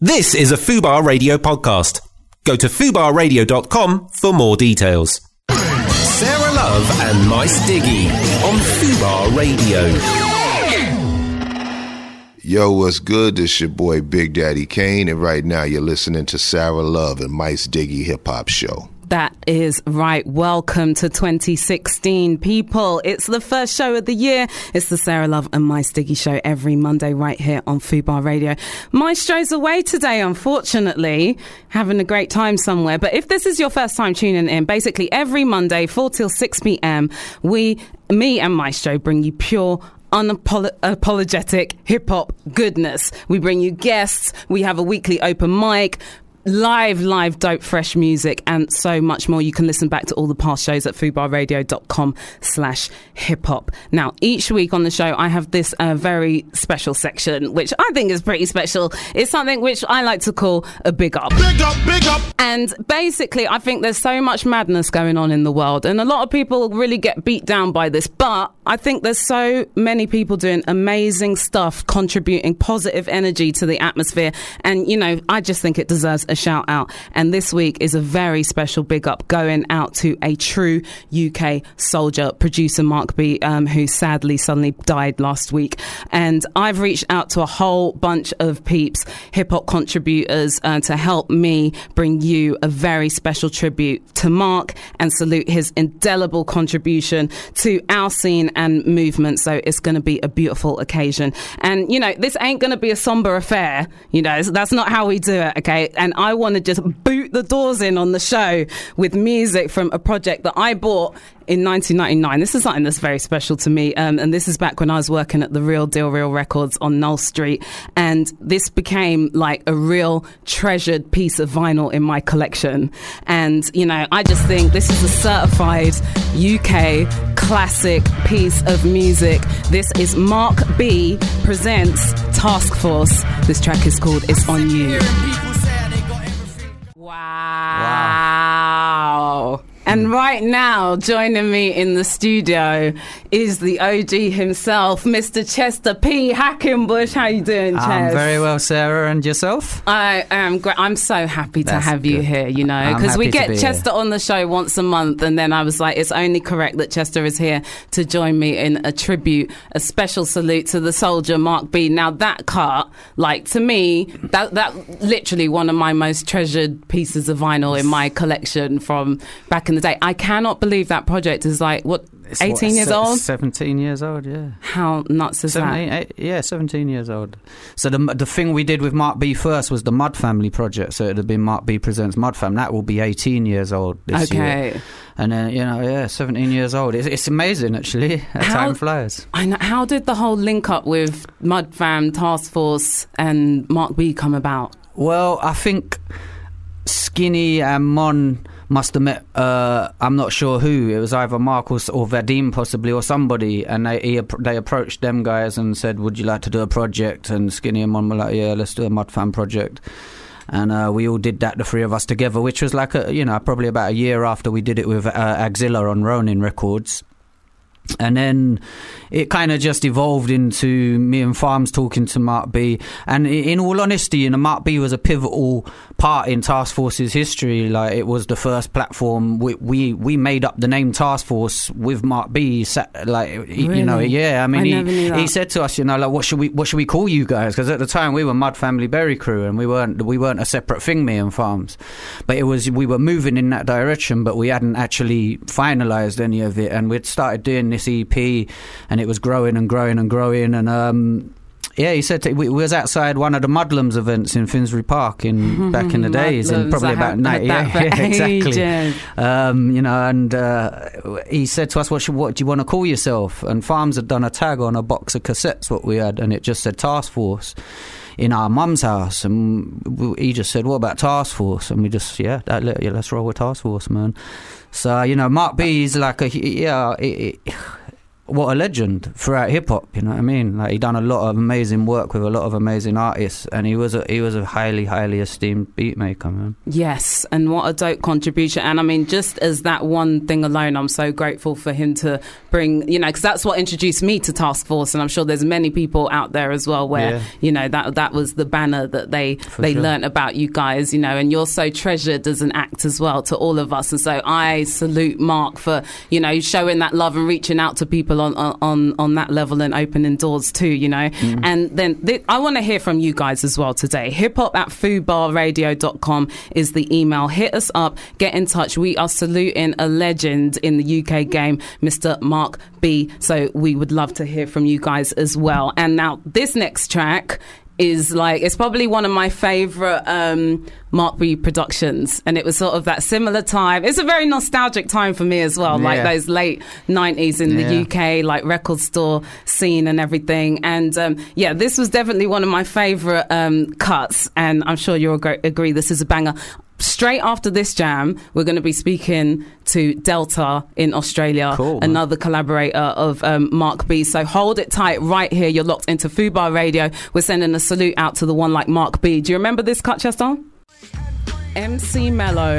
This is a Fubar Radio podcast. Go to fubarradio.com for more details. Sarah Love and Mice Diggy on Fubar Radio. Yo, what's good? This your boy Big Daddy Kane, and right now you're listening to Sarah Love and Mice Diggy Hip Hop Show. That is right. Welcome to 2016, people. It's the first show of the year. It's the Sarah Love and Mice Diggy show every Monday right here on Fubar Radio. Maestro's away today, unfortunately, having a great time somewhere. But if this is your first time tuning in, basically every Monday, 4 till 6 p.m., we, me and Maestro bring you pure unapologetic hip hop goodness. We bring you guests. We have a weekly open mic live, live, dope, fresh music, and so much more. You can listen back to all the past shows at fubarradio.com slash hip hop. Now, each week on the show, I have this uh, very special section, which I think is pretty special. It's something which I like to call a big up. Big up, big up. And basically, I think there's so much madness going on in the world, and a lot of people really get beat down by this, but I think there's so many people doing amazing stuff, contributing positive energy to the atmosphere. And, you know, I just think it deserves a shout out. And this week is a very special big up going out to a true UK soldier, producer Mark B, um, who sadly suddenly died last week. And I've reached out to a whole bunch of peeps, hip hop contributors, uh, to help me bring you a very special tribute to Mark and salute his indelible contribution to our scene and movement. So it's going to be a beautiful occasion. And, you know, this ain't going to be a somber affair. You know, that's not how we do it. Okay. And I want to just boot the doors in on the show with music from a project that I bought in 1999. This is something that's very special to me. Um, and this is back when I was working at the Real Deal Real Records on Null Street. And this became like a real treasured piece of vinyl in my collection. And, you know, I just think this is a certified UK classic piece of music. This is Mark B presents Task Force. This track is called It's On You. Wow. And mm. right now, joining me in the studio is the OG himself, Mr. Chester P. Hackenbush. How you doing, Chester? I'm very well, Sarah, and yourself? I am great. I'm so happy to That's have you here, you know, because we get be Chester here. on the show once a month, and then I was like, it's only correct that Chester is here to join me in a tribute, a special salute to the soldier, Mark B. Now, that cut, like, to me, that, that literally one of my most treasured pieces of vinyl in my collection from back in the day. I cannot believe that project is like, what, It's 18 what, years se- old? 17 years old, yeah. How nuts is 17, that? eight- yeah, 17 years old. So the the thing we did with Mark B first was the Mud Family project. So it'd have been Mark B presents Mud Fam. That will be 18 years old this year. Okay. And then you know, yeah, 17 years old. It's, it's amazing actually. How- time flies. I know. How did the whole link up with Mud Fam Task Force and Mark B come about? Well, I think Skinny and Mon must have met. Uh, I'm not sure who. It was either Mark or, Vadim, possibly, or somebody. And they he, they approached them guys and said, "Would you like to do a project?" And Skinny and Mon were like, "Yeah, let's do a Mud Fam project." And uh, we all did that, the three of us together, which was like a, you know, probably about a year after we did it with uh, Axilla on Ronin Records. And then it kind of just evolved into me and Farms talking to Mark B. And in all honesty, you know, Mark B was a pivotal part in Task Force's history. Like it was the first platform we we, we made up the name Task Force with Mark B. Sa- Like he- you know, yeah. I mean, I he, never knew that. he said to us, you know, like what should we what should we call you guys? Because at the time we were Mud Family Berry Crew, and we weren't we weren't a separate thing, me and Farms. But it was we were moving in that direction, but we hadn't actually finalised any of it, and we'd started doing this EP, and it was growing and growing and growing, and um. Yeah, he said we, we was outside one of the Mudlums events in Finsbury Park in back in the days, in probably I about ninety eight. exactly. Um, you know, and uh, he said to us, "What should, what do you want to call yourself?" And Farms had done a tag on a box of cassettes, what we had, and it just said Task Force in our mum's house, and he just said, "What about Task Force?" And we just, yeah, that, yeah let's roll with Task Force, man. So you know, Mark B is like a yeah. It, it, what a legend throughout hip hop. You know what I mean? Like he done a lot of amazing work with a lot of amazing artists, and he was a he was a highly highly esteemed beat maker, man. Yes, and what a dope contribution. And I mean, just as that one thing alone, I'm so grateful for him to bring, you know, because that's what introduced me to Task Force, and I'm sure there's many people out there as well where Yeah. you know that that was the banner that they they sure. learnt about you guys, you know, and you're so treasured as an act as well to all of us. And so I salute Mark for you know showing that love and reaching out to people on on on that level and opening doors too, you know. Mm. And then th- I want to hear from you guys as well today. Hip hop at fubarradio.com is the email. Hit us up, get in touch. We are saluting a legend in the UK game, Mr. Mark B. So we would love to hear from you guys as well. And now this next track is like it's probably one of my favorite um Mark B productions. And it was sort of that similar time. It's a very nostalgic time for me as well. Like those late 90s in Yeah. the UK like record store scene and everything. And um yeah this was definitely one of my favorite um cuts. And I'm sure you'll agree, agree this is a banger Straight after this jam, we're going to be speaking to Delta in Australia, Cool, another collaborator of um, Mark B. So hold it tight right here. You're locked into Fubar Radio. We're sending a salute out to the one like Mark B. Do you remember this cut, Chester? MC Mello.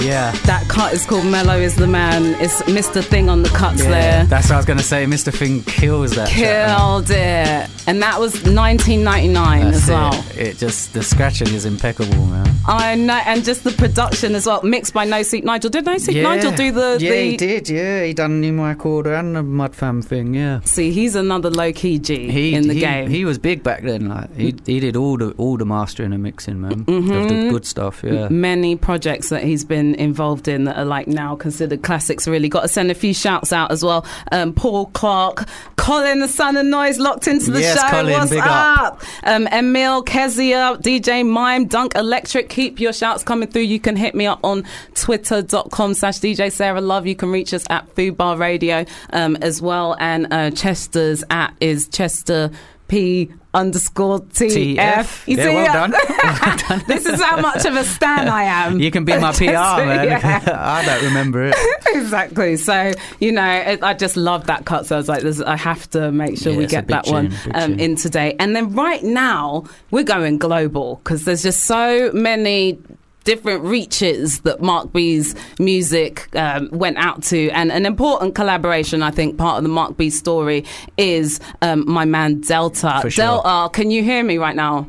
Yeah. That cut is called Mello is the Man. It's Mr. Thing on the cuts there. That's what I was gonna say. Mr. Thing kills that. track. Killed it. And that was 1999 That's as well. it. It just the scratching is impeccable, man. I know, and just the production as well, mixed by No Seat Nigel. Did No Seat Nigel do the? Yeah, the he did. Yeah, he done New Mic Order and the Mud Fam thing. Yeah. See, he's another low key G He, in the he, game. he was big back then. Like he, he did all the all the mastering and mixing, man. Mm-hmm. the good stuff. Yeah. Many projects that he's been involved in that are like now considered classics. Really, got to send a few shouts out as well. Um, Paul Clark, Colin, the Son of Noise, locked into the Yes, show. Colin, What's big up? up. Um, Emil, Kezia, DJ Mime, Dunk Electric. Keep your shouts coming through. You can hit me up on twitter.com slash DJ Sarah Love. You can reach us at Fubar Radio um, as well. And uh, Chester's at is Chester P underscore TF. TF. You Yeah, see well done. Well done. this is how much of a stan I am. You can be my PR, man. Yeah. I don't remember it. exactly. So you know, it, I just love that cut. So I was like, this, I have to make sure Yeah, we get that one tune, big um, in today. And then right now we're going global because there's just so many. Different reaches that Mark B's music um, went out to, and an important collaboration. I think part of the Mark B story is um, my man Delta. Sure. Delta, can you hear me right now?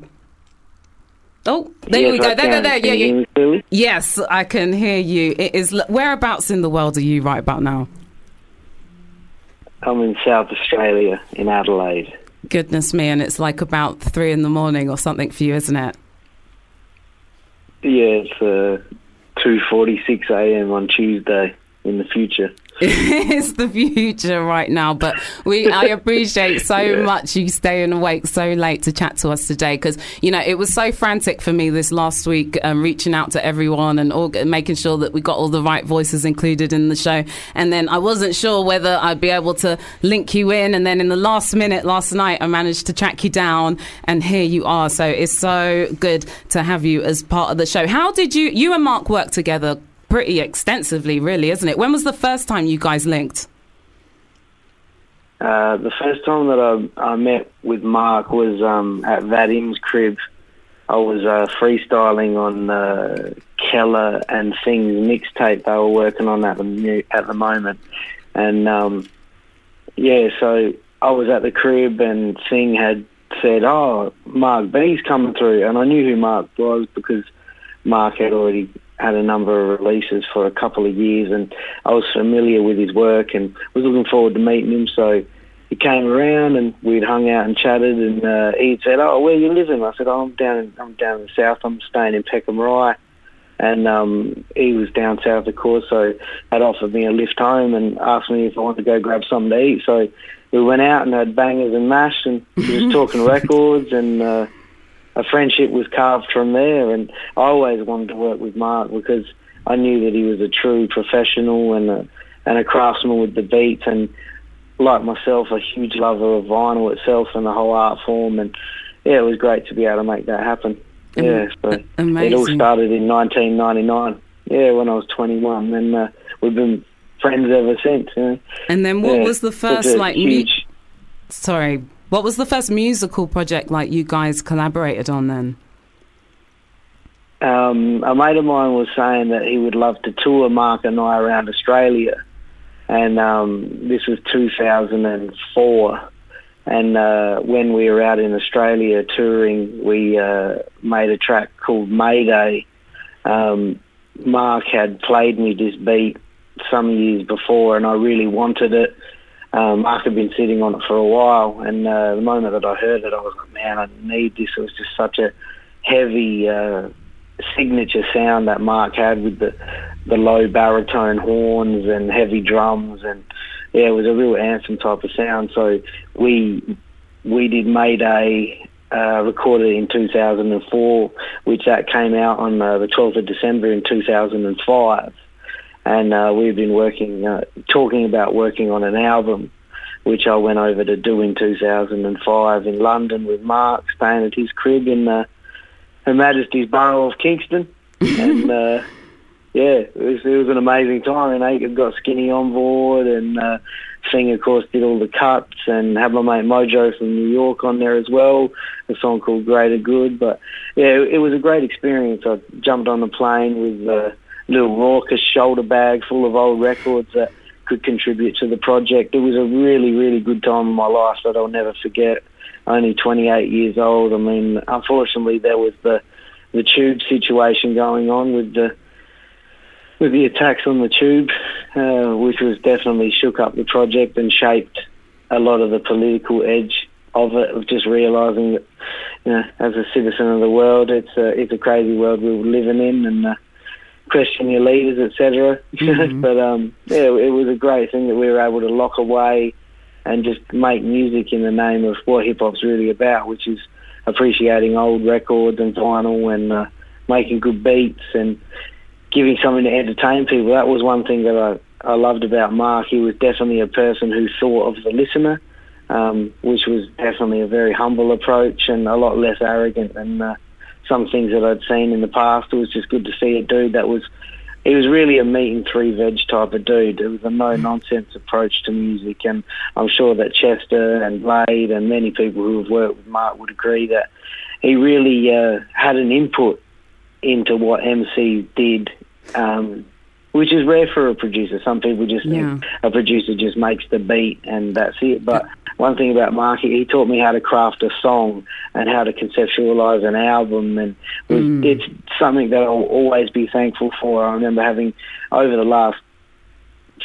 Oh, there Yes, we go. I There, there, there. Yeah, yeah. hear me clearly? Yes, I can hear you. It is whereabouts in the world are you right about now? I'm in South Australia, in Adelaide. Goodness me, and it's like about three in the morning or something for you, isn't it? Yeah, it's uh, 2:46 a.m. on Tuesday in the future. it's the future right now, but we I appreciate so Yeah. much you staying awake so late to chat to us today because you know it was so frantic for me this last week, um, reaching out to everyone and all, making sure that we got all the right voices included in the show, and then I wasn't sure whether I'd be able to link you in, and then in the last minute last night I managed to track you down, and here you are. So it's so good to have you as part of the show. How did you you and Mark work together? Pretty extensively, really, isn't it? When was the first time you guys linked? Uh, the first time that I, I met with Mark was um, at Vadim's crib. I was uh, freestyling on uh, Keller and Things mixtape they were working on at the at the moment, and um, yeah, so I was at the crib and Singh had said, "Oh, Mark B's coming through," and I knew who Mark was because Mark had already had a number of releases for a couple of years, and I was familiar with his work and was looking forward to meeting him. So he came around and we'd hung out and chatted, and uh, he said, "Oh, where you living?" I said, "Oh, I'm down in I'm down in the south. I'm staying in Peckham Rye." And um, he was down south, of course, so had offered me a lift home and asked me if I wanted to go grab something to eat. So we went out and had bangers and mash, and we was talking records, and uh, a friendship was carved from there. And I always wanted to work with Mark because I knew that he was a true professional and a, and a craftsman with the beats, and like myself, a huge lover of vinyl itself and the whole art form. And yeah, it was great to be able to make that happen. Yeah, so it all started in 1999. Yeah, when I was 21, and uh, we've been friends ever since. You know? And then what Yeah, was the first like mu- huge? sorry, what was the first musical project like you guys collaborated on then? um, a mate of mine was saying that he would love to tour Mark and I around Australia, and um, this was 2004. And uh, when we were out in Australia touring, we uh, made a track called Mayday. Um, Mark had played me this beat some years before, and I really wanted it. Um, had been sitting on it for a while, and uh, the moment that I heard it, I was like, "Man, I need this." It was just such a heavy uh, signature sound that Mark had with the the low baritone horns and heavy drums, and yeah, it was a real anthem type of sound. So we we did Mayday, uh, recorded in 2004, which that came out on uh, the 12th of December in 2005 and uh, we've been working, uh, talking about working on an album, which I went over to do in 2005 in London with Mark, staying at his crib in uh, Her Majesty's Borough of Kingston, and uh, yeah, it was, it was an amazing time. And Aiken got Skinny on board, and uh, Thing, of course, did all the cuts, and had my mate Mojo from New York on there as well. A song called Greater Good, but yeah, it, it was a great experience. I jumped on the plane with. Little raucous shoulder bag full of old records that could contribute to the project. It was a really, really good time in my life that I'll never forget. Only 28 years old. I mean, unfortunately, there was the the tube situation going on with the with the attacks on the tube, uh, which was definitely shook up the project and shaped a lot of the political edge of it. Of just realizing that, you know, as a citizen of the world, it's a it's a crazy world we were living in, and uh, question your leaders, etc. but um, yeah, it was a great thing that we were able to lock away and just make music in the name of what hip hop's really about, which is appreciating old records and vinyl and uh, making good beats and giving something to entertain people. That was one thing that I, I loved about Mark. He was definitely a person who thought of the listener, um, which was definitely a very humble approach and a lot less arrogant than uh, some things that I'd seen in the past. It was just good to see a dude that was. He was really a meat and three veg type of dude. It was a no nonsense approach to music, and I'm sure that Chester and Blade and many people who have worked with Mark would agree that he really uh, had an input into what MC did, um, which is rare for a producer. Some people just Yeah. think a producer just makes the beat and that's it. But one thing about Mark, he, he taught me how to craft a song and how to conceptualize an album, and was, it's something that I'll always be thankful for. I remember having over the last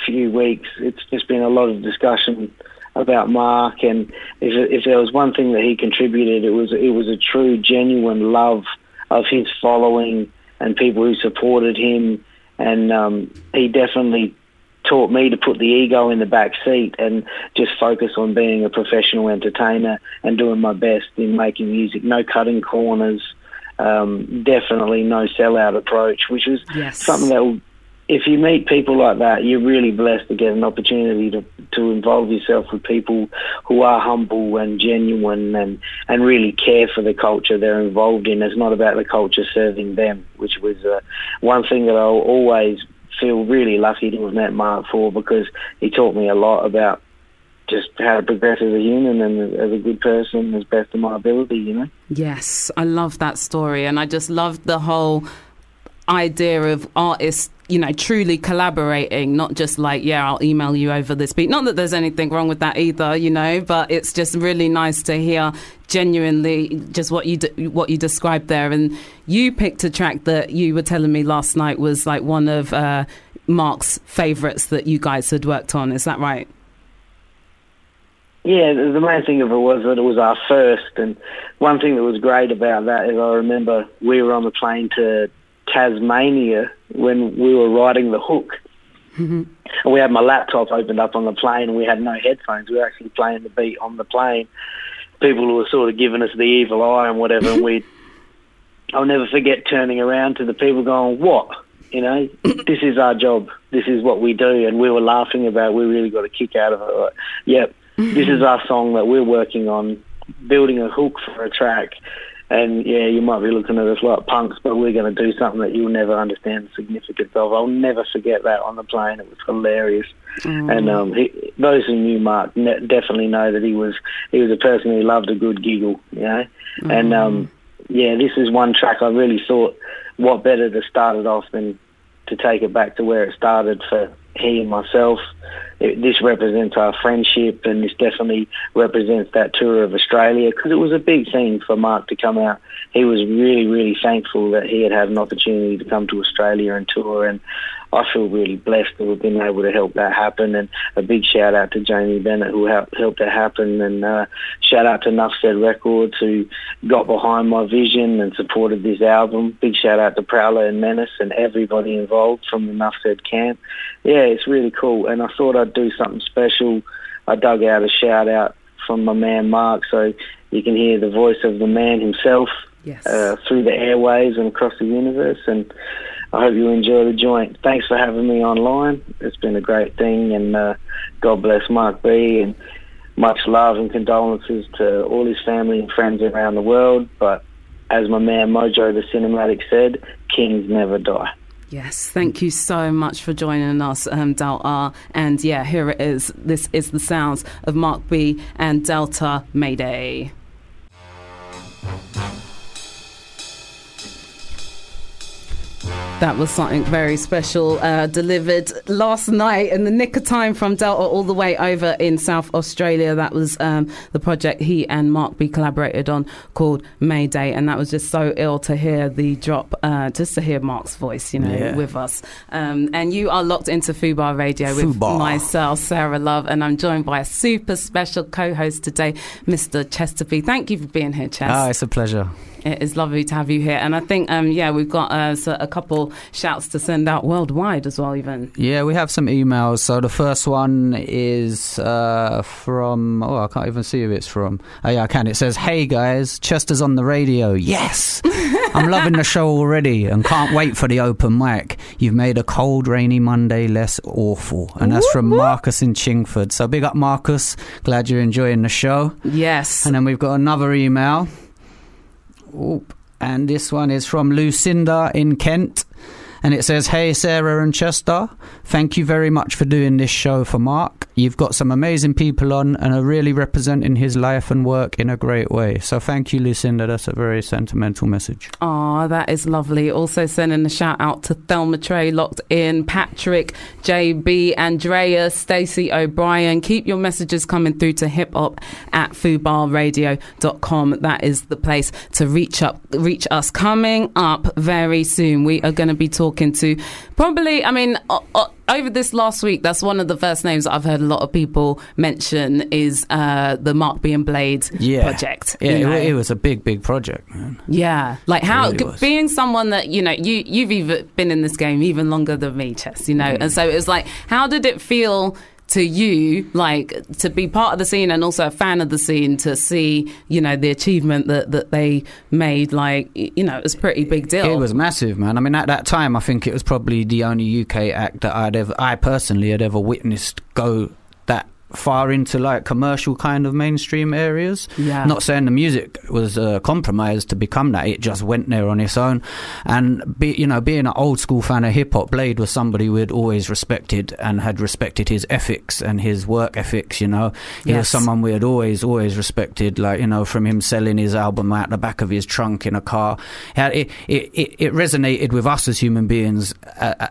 few weeks, it's just been a lot of discussion about Mark, and if if there was one thing that he contributed, it was it was a true, genuine love of his following and people who supported him, and um, he definitely taught me to put the ego in the back seat and just focus on being a professional entertainer and doing my best in making music. No cutting corners, um, definitely no sellout approach, which was Yes. something that will if you meet people like that, you're really blessed to get an opportunity to to involve yourself with people who are humble and genuine and and really care for the culture they're involved in. It's not about the culture serving them, which was uh, one thing that I'll always feel really lucky to have met Mark for because he taught me a lot about just how to progress as a human and as a good person as best of my ability, you know. Yes, I love that story, and I just loved the whole idea of artists, you know, truly collaborating, not just like, yeah, I'll email you over this beat. Not that there's anything wrong with that either, you know, but it's just really nice to hear genuinely just what you what you described there. And you picked a track that you were telling me last night was like one of uh, Mark's favorites that you guys had worked on. Is that right? Yeah, the main thing of it was that it was our first, and one thing that was great about that is I remember we were on the plane to Tasmania when we were riding the hook, mm-hmm. and we had my laptop opened up on the plane, and we had no headphones. We were actually playing the beat on the plane. People were sort of giving us the evil eye and whatever, and we. I'll never forget turning around to the people going, "What? You know, this is our job. This is what we do." And we were laughing about. It. We really got a kick out of it. Like, yep, this is our song that we're working on, building a hook for a track. And yeah, you might be looking at us like punks, but we're going to do something that you'll never understand the significance of. I'll never forget that on the plane. It was hilarious. And um, he, those who knew Mark ne- definitely know that he was he was a person who loved a good giggle, you know. And um, yeah, this is one track I really thought, what better to start it off than to take it back to where it started for he and myself. It, this represents our friendship, and this definitely represents that tour of Australia because it was a big thing for Mark to come out. He was really, really thankful that he had had an opportunity to come to Australia and tour, and I feel really blessed to have been able to help that happen. And a big shout out to Jamie Bennett who helped that happen, and uh, shout out to Nuff Said Records who got behind my vision and supported this album. Big shout out to Prowler and Menace and everybody involved from the Nuff Said camp. Yeah, it's really cool, and I thought I'd do something special. I dug out a shout out from my man Mark, so you can hear the voice of the man himself Yes. uh, through the airways and across the universe. And I hope you enjoy the joint. Thanks for having me online. It's been a great thing, and uh, God bless Mark B. And much love and condolences to all his family and friends around the world. But as my man Mojo the Cinematic said, kings never die. Yes, thank you so much for joining us, um, Delta. And yeah, here it is. This is the sounds of Mark B and Delta Mayday. That was something very special uh, delivered last night in the nick of time from Delta all the way over in South Australia. That was um, the project he and Mark B collaborated on called Mayday, and that was just so ill to hear the drop, uh, just to hear Mark's voice, you know, Yeah. with us. Um, and you are locked into Fubar Radio with Fubar. myself, Sarah Love, and I'm joined by a super special co-host today, Mr. Chester P. Thank you for being here, Chess. Ah, it's a pleasure. It is lovely to have you here, and I think, um, yeah, we've got uh, a couple shouts to send out worldwide as well, even. Yeah, we have some emails. So the first one is uh, from. Oh, I can't even see who it's from. Oh, yeah, I can. It says, "Hey guys, Chester's on the radio. Yes, I'm loving the show already, and can't wait for the open mic. You've made a cold, rainy Monday less awful." And that's from Marcus in Chingford. So big up, Marcus. Glad you're enjoying the show. Yes. And then we've got another email. Oop. And this one is from Lucinda in Kent. And it says, Hey, Sarah and Chester, thank you very much for doing this show for Mark. You've got some amazing people on and are really representing his life and work in a great way. So thank you, Lucinda. That's a very sentimental message. Oh, that is lovely. Also sending a shout out to Thelma Trey, locked in, Patrick, JB, Andrea, Stacey O'Brien. Keep your messages coming through to hip hop at fubarradio.com. That is the place to reach up, reach us. Coming up very soon, we are going to be talking to probably, I mean, o- o- over this last week, that's one of the first names I've heard a lot of people mention is uh, the Mark B and Blade Yeah. project. Yeah, you it, know? it was a big, big project, man. Yeah, like how really being someone that you know you you've even been in this game even longer than me, Chess. You know, Mm. and so it was like, how did it feel? To you, like to be part of the scene and also a fan of the scene, to see you know the achievement that, that they made, like you know, it was pretty big deal. It was massive, man. I mean, at that time, I think it was probably the only UK act that I'd ever, I personally had ever witnessed go that far into like commercial kind of mainstream areas. Yeah. Not saying the music was uh, compromised to become that; it just went there on its own. And be, you know, being an old school fan of hip hop, Blade was somebody we had always respected and had respected his ethics and his work ethics. You know, he was someone we had always, always respected. Like you know, from him selling his album out the back of his trunk in a car, it it, it, it resonated with us as human beings. Uh, uh,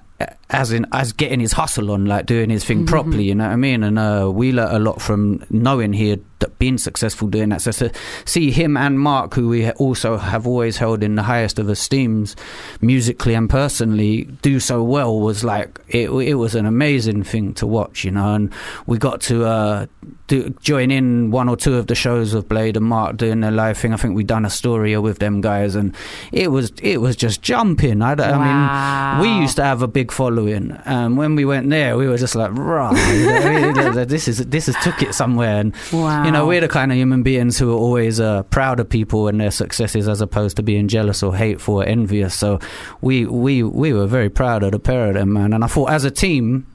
as in as getting his hustle on like doing his thing properly you know what i mean? And uh, we learnt a lot from knowing he had been successful doing that so to see him and mark who we also have always held in the highest of esteems musically and personally do so well was like it, it was an amazing thing to watch you know and we got to uh, do, join in one or two of the shows of blade and mark doing their live thing i think we done a story with them guys and it was it was just jumping i, don't- I mean we used to have a big following. and when we went there, we were just like, right, this is this has took it somewhere. And Wow. you know, we're the kind of human beings who are always uh, proud of people and their successes, as opposed to being jealous or hateful or envious. So we we we were very proud of the pair of them, man. And I thought, as a team.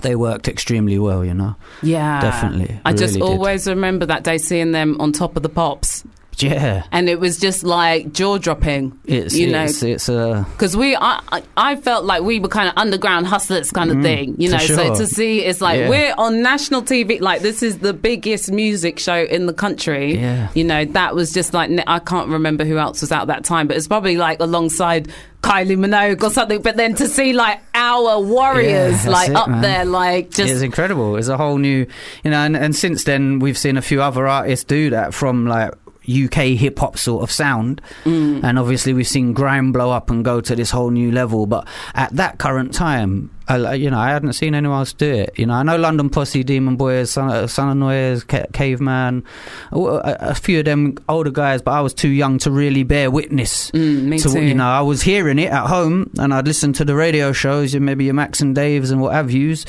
They worked extremely well, you know. yeah, definitely, I just really did. always remember that day seeing them on top of the pops. Yeah. and it was just like jaw dropping. It's you know, it's, it's uh, because we I, I felt like we were kind of underground hustlers kind of thing you Mm, know so to see it's like Yeah. we're on national tv like this is the biggest music show in the country Yeah. you know that was just like i can't remember who else was out that time but it's probably like alongside Kylie Minogue or something, but then to see like our warriors that's like it, up man. there, like just it's incredible. It's a whole new, you know, and, and since then we've seen a few other artists do that from like UK hip hop sort of sound, Mm. and obviously we've seen grime blow up and go to this whole new level. But at that current time, I, you know, I hadn't seen anyone else do it. You know, I know London Posse, Demon Boys, Son, Son of Noise, Ca- Caveman, a, a few of them older guys, but I was too young to really bear witness. Mm, me to, too. You know, I was hearing it at home, and I'd listen to the radio shows, and maybe your Max and Daves and what have yous,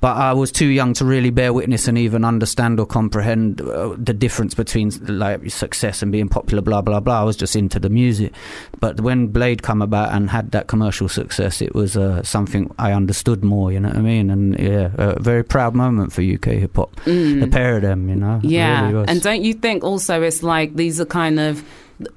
but I was too young to really bear witness and even understand or comprehend uh, the difference between like success and being popular. Blah blah blah. I was just into the music, but when Blade come about and had that commercial success, it was uh, something I understood more. You know what I mean? And yeah, a very proud moment for UK hip hop. The pair of them, you know. Mm. Yeah, really and don't you think also it's like these are kind of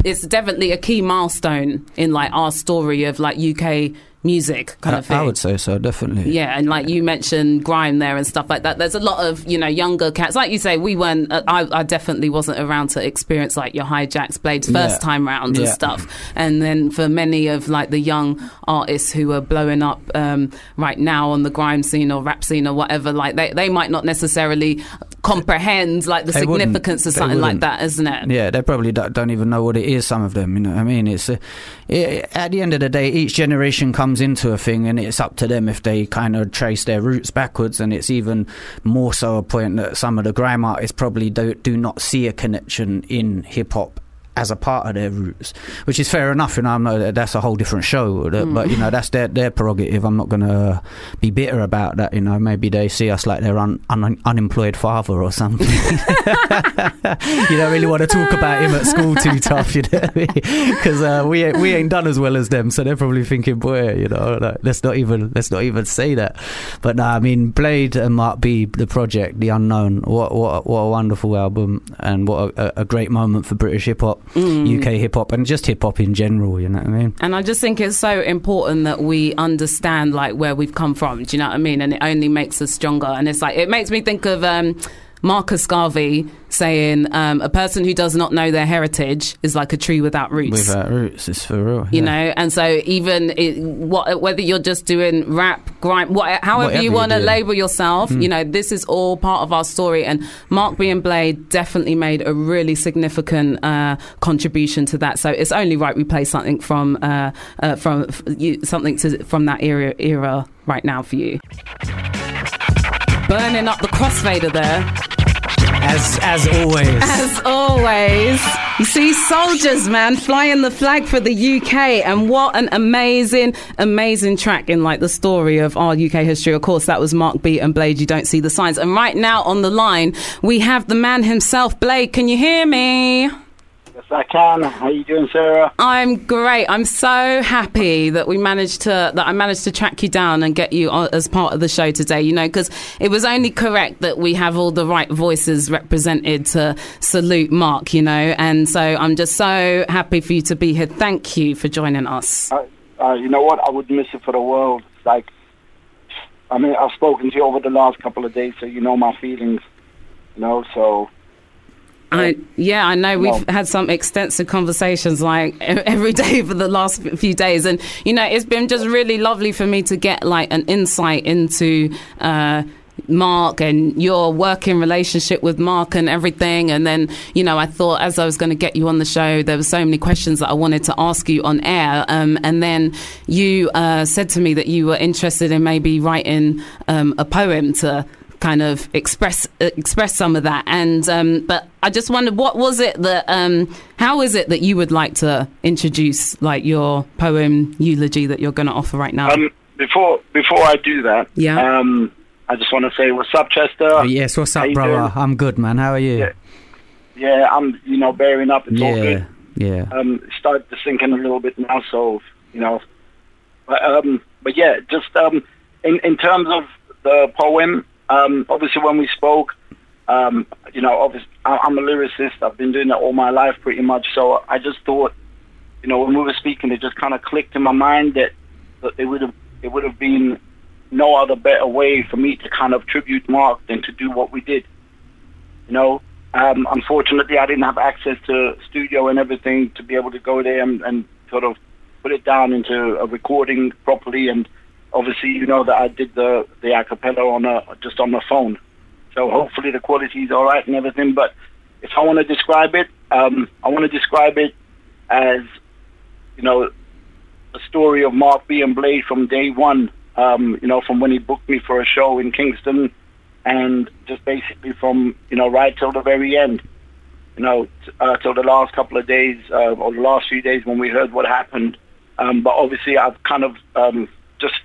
it's definitely a key milestone in like our story of like UK music kind I, of thing. I would say so, definitely. Yeah, and like you mentioned grime there and stuff like that. There's a lot of you know younger cats. Like you say, we weren't. Uh, I, I definitely wasn't around to experience like your hijacks blades first Yeah. time round and stuff. And then for many of like the young artists who are blowing up um, right now on the grime scene or rap scene or whatever, like they they might not necessarily comprehend like the They significance of something like that, isn't it? Yeah, they probably don't, don't even know what it is. Some of them, you know what I mean. It's uh, it, at the end of the day, each generation comes into a thing, and it's up to them if they kind of trace their roots backwards. And it's even more so a point that some of the grime artists probably do, do not see a connection in hip hop as a part of their roots, which is fair enough. You know, I know that that's a whole different show, that- but you know that's their their prerogative. I'm not going to be bitter about that. You know, maybe they see us like their un, un, unemployed father or something. you don't really want to talk about him at school too tough, you know, because uh, we ain't, we ain't done as well as them. So they're probably thinking, boy, you know, like, let's not even let's not even say that. But no, I mean, Blade and Mark B, the project, the unknown. What what what a wonderful album, and what a, a great moment for British hip hop, Mm. UK hip hop, and just hip hop in general. You know what I mean? And I just think it's so important that we understand like where we've come from. Do you know what I mean? And it only makes us stronger. And it's like it makes me think of um, Marcus Garvey saying, um, "A person who does not know their heritage is like a tree without roots." Without roots, it's for real. you know, and so even it, what, whether you're just doing rap, grime, what, however Whatever you want to label yourself, Hmm. you know, this is all part of our story. And Mark B and Blade definitely made a really significant uh, contribution to that. So it's only right we play something from uh, uh, from f- you, something to, from that era era right now for you. Burning up the crossfader there. as as always. As always, you see soldiers, man, flying the flag for the UK, and what an amazing, amazing track in like the story of our UK history. Of course, that was Mark B and Blade. You don't see the signs. And right now on the line, we have the man himself, Blade. Can you hear me? I can. How are you doing, Sarah? I'm great. I'm so happy that we managed to that I managed to track you down and get you on, as part of the show today. You know, because it was only correct that we have all the right voices represented to salute Mark. You know, and so I'm just so happy for you to be here. Thank you for joining us. Uh, uh, you know what? I would miss it for the world. Like, I mean, I've spoken to you over the last couple of days, so you know my feelings. You know, so I yeah, I know we've had some extensive conversations like every day for the last few days, and you know it's been just really lovely for me to get like an insight into. Uh, Mark and your working relationship with Mark and everything. And then, you know, I thought as I was going to get you on the show, there were so many questions that I wanted to ask you on air. Um, and then you uh, said to me that you were interested in maybe writing um, a poem to kind of express uh, express some of that. And um, but I just wondered what was it that um, how is it that you would like to introduce like your poem eulogy that you're going to offer right now? um, before before I do that, Yeah. um, I just want to say what's up, Chester. yes, what's up, you brother? doing? I'm good, man. How are you? Yeah. Yeah, I'm you know bearing up. It's all yeah, good. yeah. um, started to sink in a little bit now. So you know, but, um, but yeah, just um, in in terms of the poem, um, obviously when we spoke, Um, you know, obviously, I'm a lyricist. I've been doing that all my life, pretty much. So I just thought, you know, when we were speaking, it just kind of clicked in my mind that, that it would have it would have been no other better way for me to kind of tribute Mark than to do what we did. You know, um, unfortunately, I didn't have access to studio and everything to be able to go there and, and sort of put it down into a recording properly. And obviously, you know that I did the the acapella on a just on the phone. So hopefully the quality is all right and everything. But if I want to describe it, um, I want to describe it as, you know, the story of Mark B and Blade from day one. Um, you know, from when he booked me for a show in Kingston, and just basically from you know right till the very end. You know, uh, till the last couple of days uh, or the last few days when we heard what happened. Um, but obviously, I've kind of um, just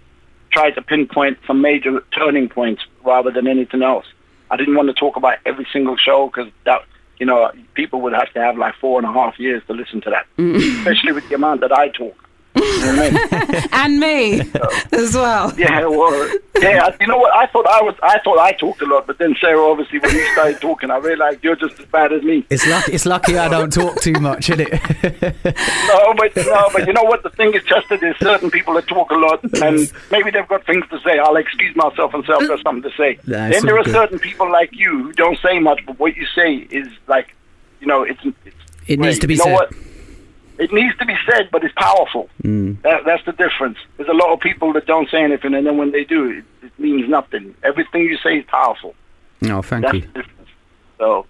tried to pinpoint some major turning points rather than anything else. I didn't want to talk about every single show because that, you know, people would have to have like four and a half years to listen to that, mm. especially with the amount that I talk. You know what I mean? and me as well. Yeah, well, yeah. You know what? I thought I was. I thought I talked a lot, but then Sarah, obviously, when you started talking, I realized you're just as bad as me. It's lucky. It's lucky I don't talk too much, isn't it? No, but no, but you know what? The thing is, just that there's certain people that talk a lot, and maybe they've got things to say. I'll excuse myself and say I've got something to say. Nah, then there are good. certain people like you who don't say much, but what you say is like, you know, it's. it's It needs to be you know said. What? It needs to be said, but it's powerful. Mm. That, that's the difference. There's a lot of people that don't say anything, and then when they do, it, it means nothing. Everything you say is powerful. No, thank you. That's you. the difference. So,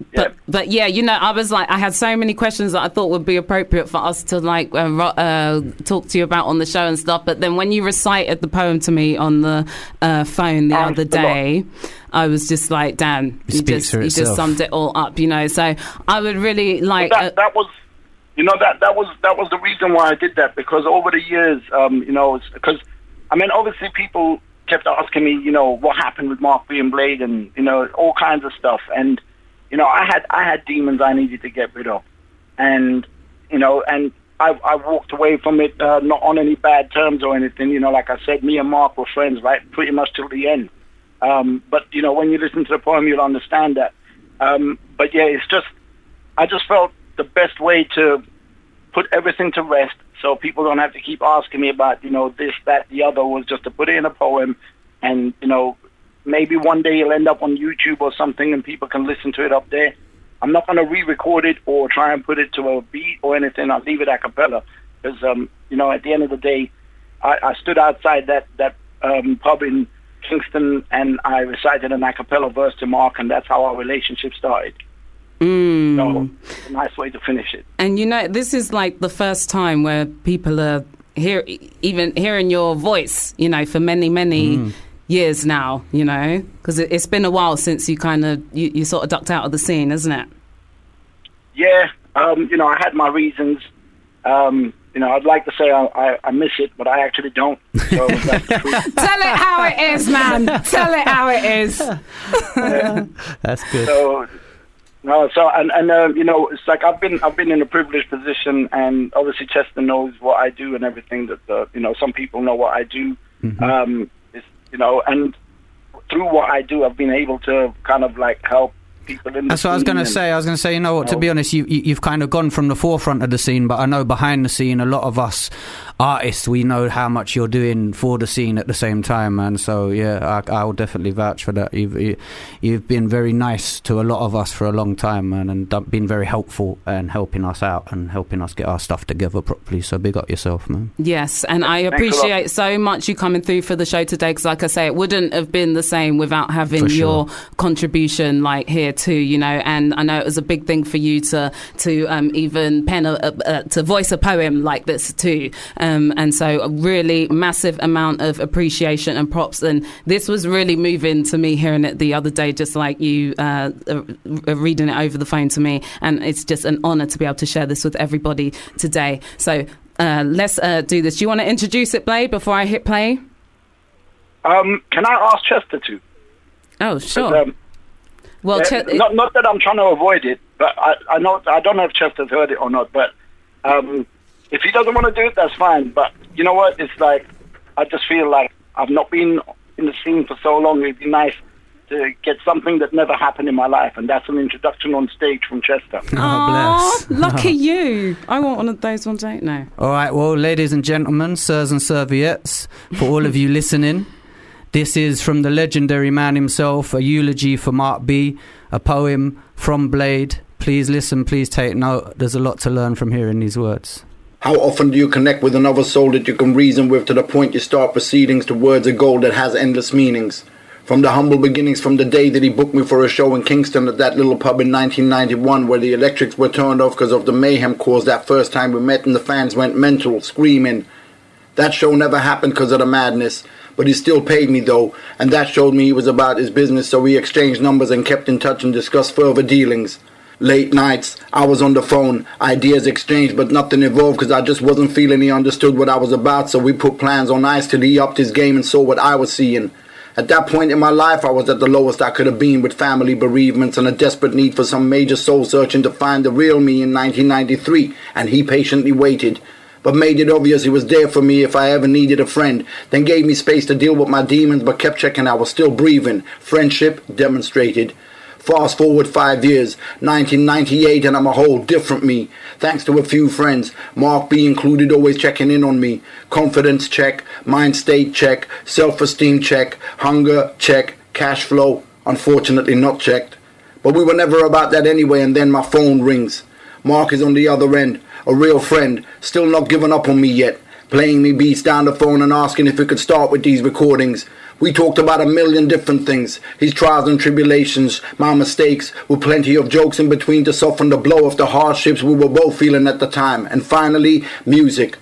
yeah. But but yeah, you know, I was like, I had so many questions that I thought would be appropriate for us to like uh, ro- uh, talk to you about on the show and stuff. But then when you recited the poem to me on the uh, phone the Thanks other day, I was just like, Dan, you just you just summed it all up, you know. So I would really like. that, uh, that was you know that that was that was the reason why I did that because over the years um you know because I mean obviously people kept asking me you know what happened with Mark B and Blade and you know all kinds of stuff. And you know I had I had demons I needed to get rid of. And you know and I, I walked away from it uh, not on any bad terms or anything. You know like I said me and Mark were friends right pretty much till the end. Um, but you know when you listen to the poem you'll understand that. Um, but yeah it's just I just felt the best way to put everything to rest so people don't have to keep asking me about, you know, this, that, the other was just to put it in a poem and, you know, maybe one day it'll end up on YouTube or something and people can listen to it up there. I'm not going to re-record it or try and put it to a beat or anything. I'll leave it a cappella because, um, you know, at the end of the day, I, I stood outside that, that um, pub in Kingston and I recited an a cappella verse to Mark and that's how our relationship started. Mm. So a nice way to finish it. And you know, this is like the first time where people are hear even hearing your voice. You know, for many many years now. You know, because it, it's been a while since you kind of you, you sort of ducked out of the scene, isn't it? Yeah, um, you know, I had my reasons. Um, you know, I'd like to say I, I, I miss it, but I actually don't. So that's the truth. Tell it how it is, man. Tell it how it is. That's good. So no, so and and um, you know, it's like I've been I've been in a privileged position, and obviously Chester knows what I do and everything. That uh, you know, some people know what I do. Um, it's, you know, and through what I do, I've been able to kind of like help people in. The what I was going to say. I was going to say, you know what? To Oh. be honest, you, you you've kind of gone from the forefront of the scene, but I know behind the scene, a lot of us artists, we know how much you're doing for the scene at the same time, and so yeah, I, I will definitely vouch for that. You've you, you've been very nice to a lot of us for a long time, man, and done- been very helpful and helping us out and helping us get our stuff together properly. So big up yourself, man. Yes, and I lot. appreciate so much you coming through for the show today. Because, like I say, it wouldn't have been the same without having sure. your contribution, like here too. You know, and I know it was a big thing for you to to um, even pen a, a, a to voice a poem like this too. Um, and so, a really massive amount of appreciation and props. And this was really moving to me hearing it the other day, just like you uh, uh, uh, reading it over the phone to me. And it's just an honour to be able to share this with everybody today. So. Uh, let's uh, do this. Do you want to introduce it, Blade, before I hit play? Um, can I ask Chester to? Oh, sure. Um, well, uh, Ch- not not that I'm trying to avoid it, but I I know I don't know if Chester's heard it or not. But um, if he doesn't want to do it, that's fine. But you know what? It's like I just feel like I've not been in the scene for so long. It'd be nice to to get something that never happened in my life, and that's an introduction on stage from Chester. Oh, bless. lucky you. I want one of those ones, don't know. All right, well, ladies and gentlemen, sirs and serviettes, for all of you listening, this is from the legendary man himself, a eulogy for Mark B, a poem from Blade. Please listen, please take note. There's a lot to learn from hearing these words. How often do you connect with another soul that you can reason with to the point you start proceedings to words of gold that has endless meanings? From the humble beginnings, from the day that he booked me for a show in Kingston at that little pub in 1991 where the electrics were turned off because of the mayhem caused that first time we met and the fans went mental, screaming. That show never happened because of the madness, but he still paid me though, and that showed me he was about his business, so we exchanged numbers and kept in touch and discussed further dealings. Late nights, I was on the phone, ideas exchanged, but nothing evolved because I just wasn't feeling he understood what I was about, so we put plans on ice till he upped his game and saw what I was seeing. At that point in my life, I was at the lowest I could have been with family bereavements and a desperate need for some major soul searching to find the real me in 1993, and he patiently waited. But made it obvious he was there for me if I ever needed a friend, then gave me space to deal with my demons, but kept checking I was still breathing. Friendship demonstrated. Fast forward five years, 1998, and I'm a whole different me. Thanks to a few friends, Mark B included, always checking in on me. Confidence check, mind state check, self esteem check, hunger check, cash flow, unfortunately not checked. But we were never about that anyway, and then my phone rings. Mark is on the other end, a real friend, still not giving up on me yet, playing me beats down the phone and asking if we could start with these recordings. We talked about a million different things his trials and tribulations, my mistakes, with plenty of jokes in between to soften the blow of the hardships we were both feeling at the time. And finally, music.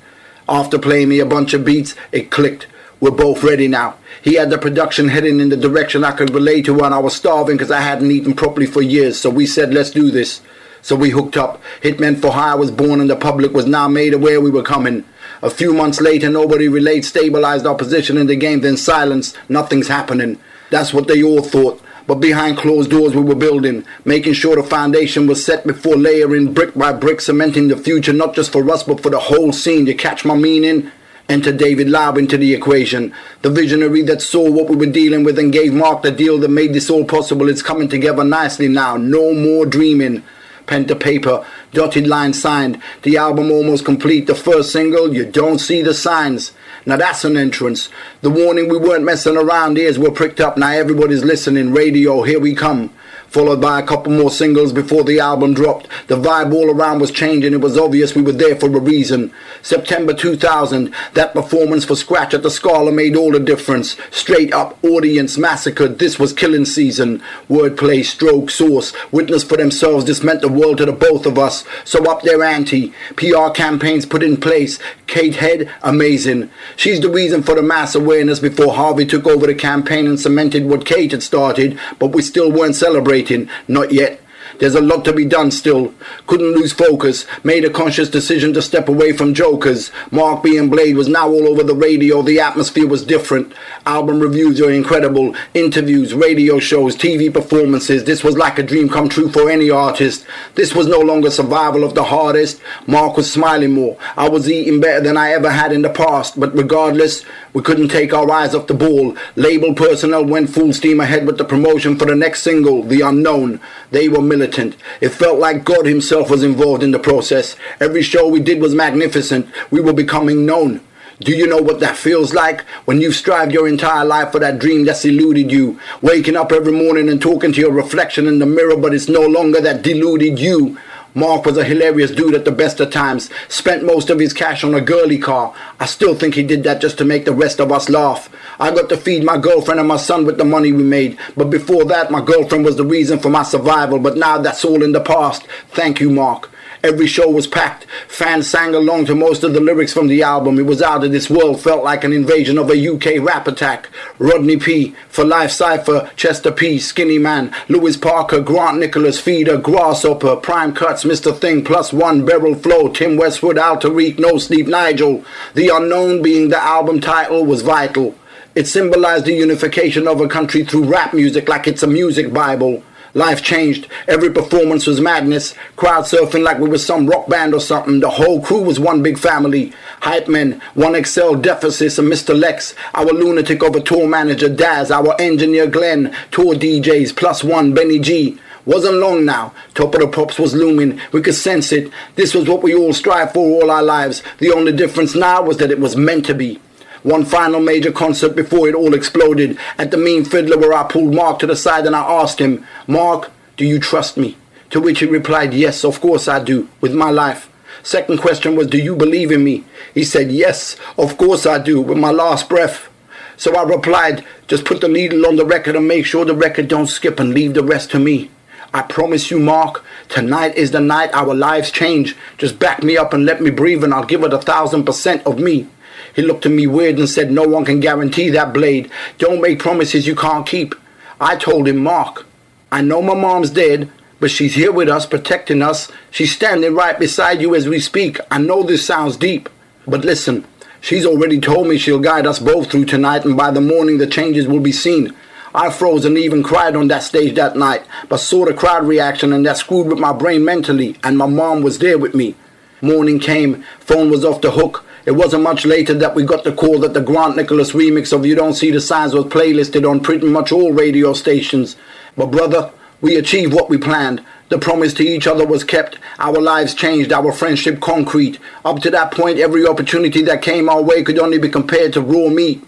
After playing me a bunch of beats, it clicked. We're both ready now. He had the production heading in the direction I could relate to, and I was starving because I hadn't eaten properly for years. So we said, let's do this. So we hooked up. Hitman for Hire was born, and the public was now made aware we were coming. A few months later, nobody relayed, stabilized our position in the game, then silence. Nothing's happening. That's what they all thought. But behind closed doors, we were building, making sure the foundation was set before layering brick by brick, cementing the future not just for us, but for the whole scene. You catch my meaning? Enter David Lau into the equation. The visionary that saw what we were dealing with and gave Mark the deal that made this all possible. It's coming together nicely now. No more dreaming. Pen to paper, dotted line signed. The album almost complete. The first single, You Don't See the Signs. Now that's an entrance. The warning we weren't messing around, ears were pricked up. Now everybody's listening. Radio, here we come. Followed by a couple more singles before the album dropped. The vibe all around was changing. It was obvious we were there for a reason. September 2000, that performance for Scratch at the Scala made all the difference. Straight up audience massacred. This was killing season. Wordplay, stroke, source. Witness for themselves. This meant the world to the both of us. So up their ante. PR campaigns put in place. Kate Head, amazing. She's the reason for the mass awareness before Harvey took over the campaign and cemented what Kate had started. But we still weren't celebrating. Not yet. There's a lot to be done still. Couldn't lose focus. Made a conscious decision to step away from jokers. Mark B and Blade was now all over the radio. The atmosphere was different. Album reviews are incredible. Interviews, radio shows, TV performances. This was like a dream come true for any artist. This was no longer survival of the hardest. Mark was smiling more. I was eating better than I ever had in the past. But regardless, we couldn't take our eyes off the ball. Label personnel went full steam ahead with the promotion for the next single, The Unknown. They were It felt like God Himself was involved in the process. Every show we did was magnificent. We were becoming known. Do you know what that feels like? When you've strived your entire life for that dream that's eluded you. Waking up every morning and talking to your reflection in the mirror, but it's no longer that deluded you. Mark was a hilarious dude at the best of times. Spent most of his cash on a girly car. I still think he did that just to make the rest of us laugh. I got to feed my girlfriend and my son with the money we made. But before that, my girlfriend was the reason for my survival. But now that's all in the past. Thank you, Mark. Every show was packed. Fans sang along to most of the lyrics from the album. It was out of this world, felt like an invasion of a UK rap attack. Rodney P, Phi Life Cypher, Chester P, Skinny Man, Lewis Parker, Grant Nicholas, Feeder, Grasshopper, Prime Cuts, Mr. Thing, Plus One, Beryl Flow, Tim Westwood, Al Tariq, No Sleep, Nigel. The unknown being the album title was vital. It symbolized the unification of a country through rap music like it's a music bible. Life changed. Every performance was madness. Crowd surfing like we were some rock band or something. The whole crew was one big family. Hype men, one Excel deficits, and Mr. Lex, our lunatic of a tour manager, Daz, our engineer Glenn, tour DJs, plus one Benny G. Wasn't long now. Top of the pops was looming. We could sense it. This was what we all strive for all our lives. The only difference now was that it was meant to be. One final major concert before it all exploded at the Mean Fiddler where I pulled Mark to the side and I asked him, Mark, do you trust me? To which he replied, Yes, of course I do, with my life. Second question was, Do you believe in me? He said, Yes, of course I do, with my last breath. So I replied, Just put the needle on the record and make sure the record don't skip and leave the rest to me. I promise you, Mark, tonight is the night our lives change. Just back me up and let me breathe, and I'll give it a thousand percent of me. He looked at me weird and said, No one can guarantee that blade. Don't make promises you can't keep. I told him, Mark, I know my mom's dead, but she's here with us, protecting us. She's standing right beside you as we speak. I know this sounds deep, but listen, she's already told me she'll guide us both through tonight, and by the morning the changes will be seen. I froze and even cried on that stage that night, but saw the crowd reaction and that screwed with my brain mentally, and my mom was there with me. Morning came, phone was off the hook. It wasn't much later that we got the call that the Grant Nicholas remix of You Don't See the Signs was playlisted on pretty much all radio stations. But brother, we achieved what we planned. The promise to each other was kept. Our lives changed, our friendship concrete. Up to that point, every opportunity that came our way could only be compared to raw meat.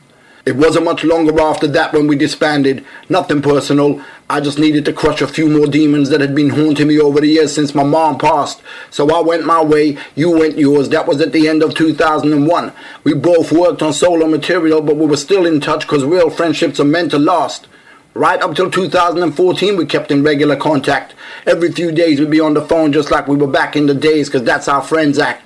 It wasn't much longer after that when we disbanded. Nothing personal. I just needed to crush a few more demons that had been haunting me over the years since my mom passed. So I went my way, you went yours. That was at the end of 2001. We both worked on solo material, but we were still in touch because real friendships are meant to last. Right up till 2014, we kept in regular contact. Every few days we'd be on the phone just like we were back in the days because that's how friends act.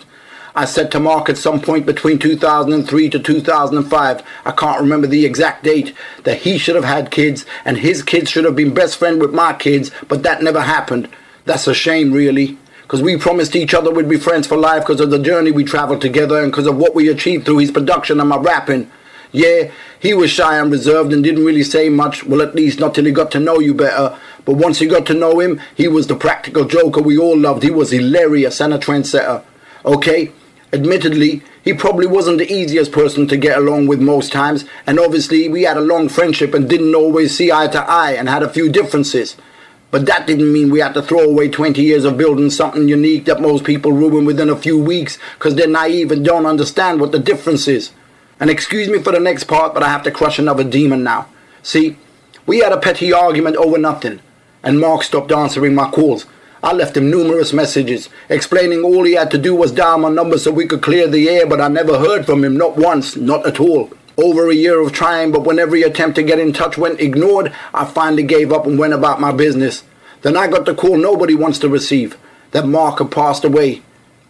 I said to Mark at some point between 2003 to 2005, I can't remember the exact date, that he should have had kids and his kids should have been best friend with my kids, but that never happened. That's a shame, really. Because we promised each other we'd be friends for life because of the journey we traveled together and because of what we achieved through his production and my rapping. Yeah, he was shy and reserved and didn't really say much, well, at least not till he got to know you better. But once you got to know him, he was the practical joker we all loved. He was hilarious and a trendsetter. Okay, Admittedly, he probably wasn't the easiest person to get along with most times, and obviously we had a long friendship and didn't always see eye to eye and had a few differences. But that didn't mean we had to throw away 20 years of building something unique that most people ruin within a few weeks because they're naive and don't understand what the difference is. And excuse me for the next part, but I have to crush another demon now. See, we had a petty argument over nothing, and Mark stopped answering my calls. I left him numerous messages, explaining all he had to do was dial my number so we could clear the air, but I never heard from him, not once, not at all. Over a year of trying, but when every attempt to get in touch went ignored, I finally gave up and went about my business. Then I got the call nobody wants to receive, that Mark had passed away.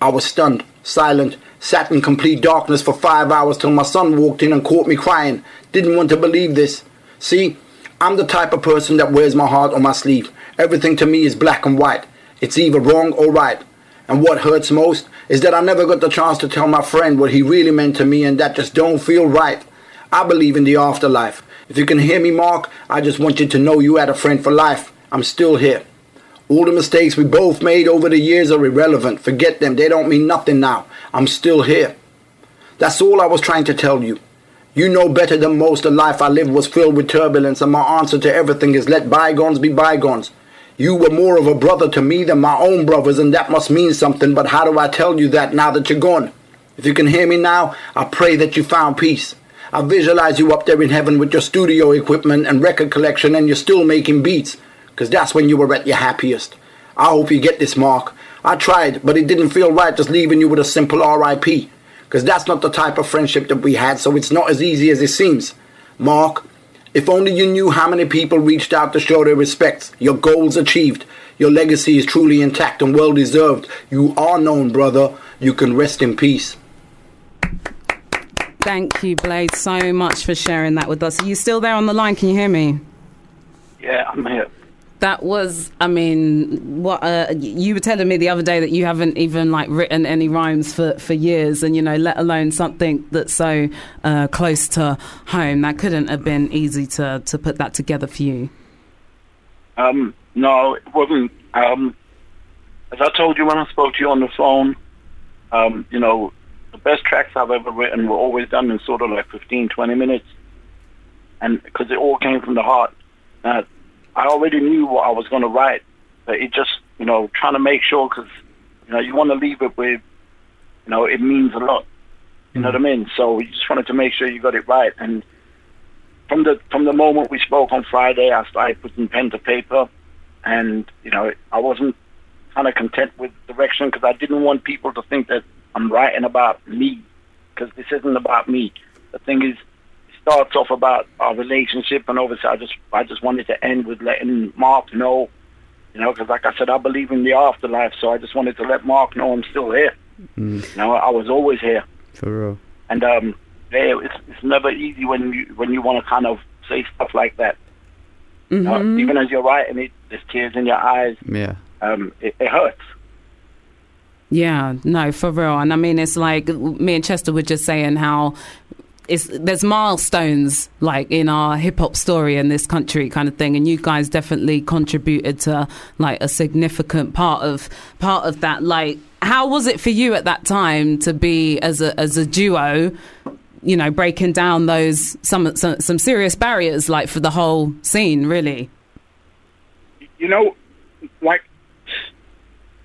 I was stunned, silent, sat in complete darkness for five hours till my son walked in and caught me crying. Didn't want to believe this. See, I'm the type of person that wears my heart on my sleeve. Everything to me is black and white. It's either wrong or right. And what hurts most is that I never got the chance to tell my friend what he really meant to me and that just don't feel right. I believe in the afterlife. If you can hear me, Mark, I just want you to know you had a friend for life. I'm still here. All the mistakes we both made over the years are irrelevant. Forget them. They don't mean nothing now. I'm still here. That's all I was trying to tell you. You know better than most the life I lived was filled with turbulence, and my answer to everything is let bygones be bygones. You were more of a brother to me than my own brothers, and that must mean something, but how do I tell you that now that you're gone? If you can hear me now, I pray that you found peace. I visualize you up there in heaven with your studio equipment and record collection, and you're still making beats, because that's when you were at your happiest. I hope you get this, Mark. I tried, but it didn't feel right just leaving you with a simple RIP, because that's not the type of friendship that we had, so it's not as easy as it seems. Mark, if only you knew how many people reached out to show their respects. Your goals achieved. Your legacy is truly intact and well deserved. You are known, brother. You can rest in peace. Thank you, Blade, so much for sharing that with us. Are you still there on the line? Can you hear me? Yeah, I'm here. That was, I mean, what uh, you were telling me the other day that you haven't even like written any rhymes for, for years, and you know, let alone something that's so uh, close to home. That couldn't have been easy to to put that together for you. Um, No, it wasn't. Um, as I told you when I spoke to you on the phone, um, you know, the best tracks I've ever written were always done in sort of like 15, 20 minutes. And because it all came from the heart. Uh, I already knew what I was going to write, but it just, you know, trying to make sure because, you know, you want to leave it with, you know, it means a lot. You know what I mean? So you just wanted to make sure you got it right. And from the from the moment we spoke on Friday, I started putting pen to paper, and you know, I wasn't kind of content with direction because I didn't want people to think that I'm writing about me, because this isn't about me. The thing is, starts off about our relationship, and obviously, I just I just wanted to end with letting Mark know, you know, because like I said, I believe in the afterlife, so I just wanted to let Mark know I'm still here. You know, I was always here. For real. And um, yeah, it's, it's never easy when you when you want to kind of say stuff like that. You know, even as you're writing it, there's tears in your eyes. Yeah. Um, it, it hurts. Yeah, no, for real. And I mean, it's like me and Chester were just saying how it's there's milestones like in our hip hop story in this country kind of thing, and you guys definitely contributed to like a significant part of part of that. Like, how was it for you at that time to be as a as a duo? You know, breaking down those some some, some serious barriers, like for the whole scene, really. You know, like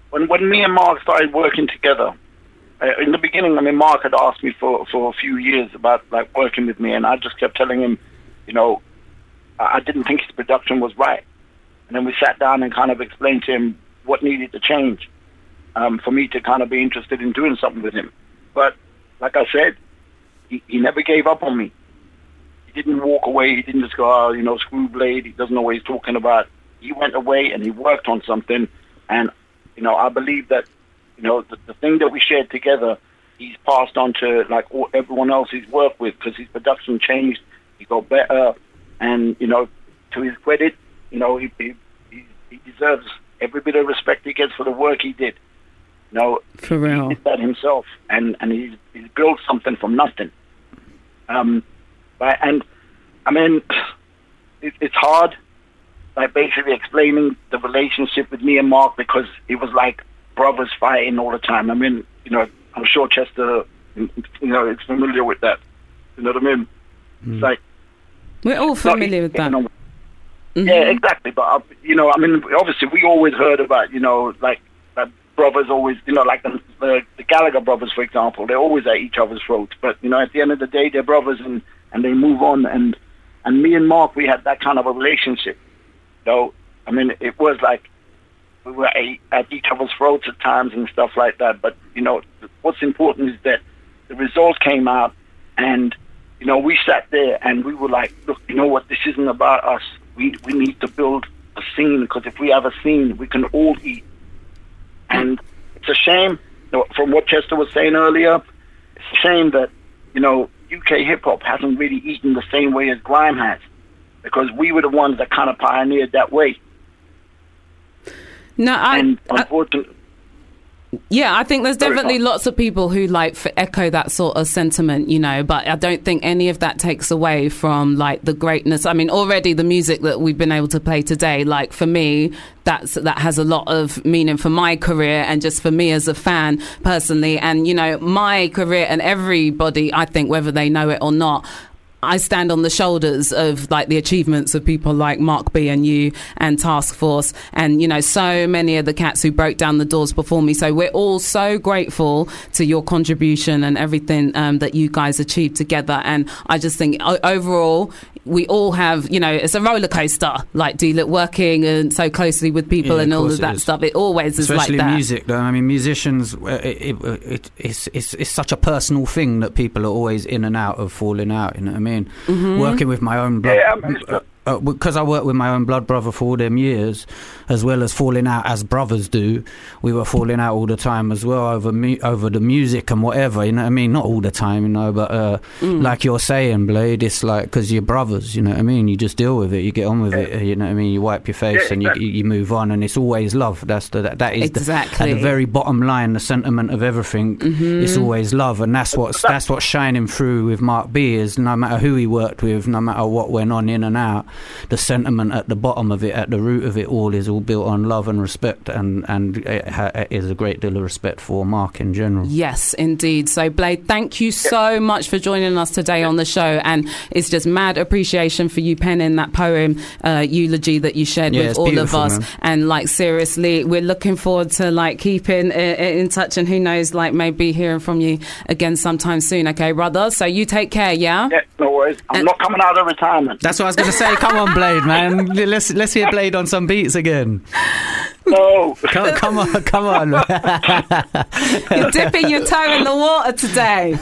when when me and Mark started working together. Uh, in the beginning, I mean, Mark had asked me for for a few years about like working with me, and I just kept telling him, you know, I didn't think his production was right. And then we sat down and kind of explained to him what needed to change um, for me to kind of be interested in doing something with him. But like I said, he, he never gave up on me. He didn't walk away. He didn't just go, oh, you know, screw blade. He doesn't know what he's talking about. He went away and he worked on something. And, you know, I believe that, you know, the, the thing that we shared together, he's passed on to like all, everyone else he's worked with because his production changed. He got better. And, you know, to his credit, you know, he, he, he he deserves every bit of respect he gets for the work he did. You know, For real. he did that himself, and and he's he's built something from nothing. Um, but, and I mean, it, it's hard, like basically explaining the relationship with me and Mark because it was like brothers fighting all the time. I mean, you know, I'm sure Chester, you know, is familiar with that. You know what I mean? It's like We're all familiar with that. getting on- Yeah, exactly. But uh, you know, I mean, obviously, we always heard about you know, like that brothers always, you know, like the, the the Gallagher brothers, for example, they're always at each other's throats. But you know, at the end of the day, they're brothers, and and they move on. And and me and Mark, we had that kind of a relationship. So I mean, it was like we were at, each other's throats at times and stuff like that. But you know, what's important is that the result came out, and you know, we sat there and we were like, look, you know what? This isn't about us. We we need to build a scene because if we have a scene, we can all eat. And it's a shame, you know, from what Chester was saying earlier, it's a shame that you know UK hip hop hasn't really eaten the same way as grime has, because we were the ones that kind of pioneered that way. No, I, and unfortunately, Yeah, I think there's definitely lots of people who like echo that sort of sentiment, you know, but I don't think any of that takes away from like the greatness. I mean, already the music that we've been able to play today, like for me, that's that has a lot of meaning for my career and just for me as a fan personally. And you know, my career and everybody, I think, whether they know it or not. I stand on the shoulders of like the achievements of people like Mark B and you and Task Force and you know so many of the cats who broke down the doors before me. So we're all so grateful to your contribution and everything um, that you guys achieved together. And I just think overall we all have you know it's a roller coaster like deal working and so closely with people Yeah, and all of it that is. stuff. It always is Especially like that. music, though. I mean, musicians, uh, it, it, it, it's, it's, it's such a personal thing that people are always in and out of falling out, you know what I mean? Mm-hmm. Working with my own blood. Yeah, It's- uh, because I worked with my own blood brother for all them years, as well as falling out as brothers do, we were falling out all the time as well over mu- over the music and whatever. You know what I mean? Not all the time, you know, but uh, Mm. like you're saying, Blade, it's like because you're brothers. You know what I mean? You just deal with it. You get on with it. You know what I mean? You wipe your face Yeah, and you, exactly. you move on, and it's always love. That's the that, that is the, Exactly. at the very bottom line, the sentiment of everything. It's always love, and that's what's that's what's shining through with Mark B. Is no matter who he worked with, no matter what went on in and out, the sentiment at the bottom of it, at the root of it all, is all built on love and respect, and and it, ha- it is a great deal of respect for Mark in general. Yes, indeed. So, Blade, thank you so much for joining us today on the show. And it's just mad appreciation for you penning that poem uh, eulogy that you shared Yeah, with all of us. man. And like, seriously, we're looking forward to like keeping uh, in touch. And who knows, like maybe hearing from you again sometime soon. Okay, brother. So you take care. Yeah. Yeah, no worries. I'm And- not coming out of retirement. That's what I was going to say. Come on, Blade, man. Let's let's hear Blade on some beats again. No. Come, come on, come on. You're dipping your toe in the water today.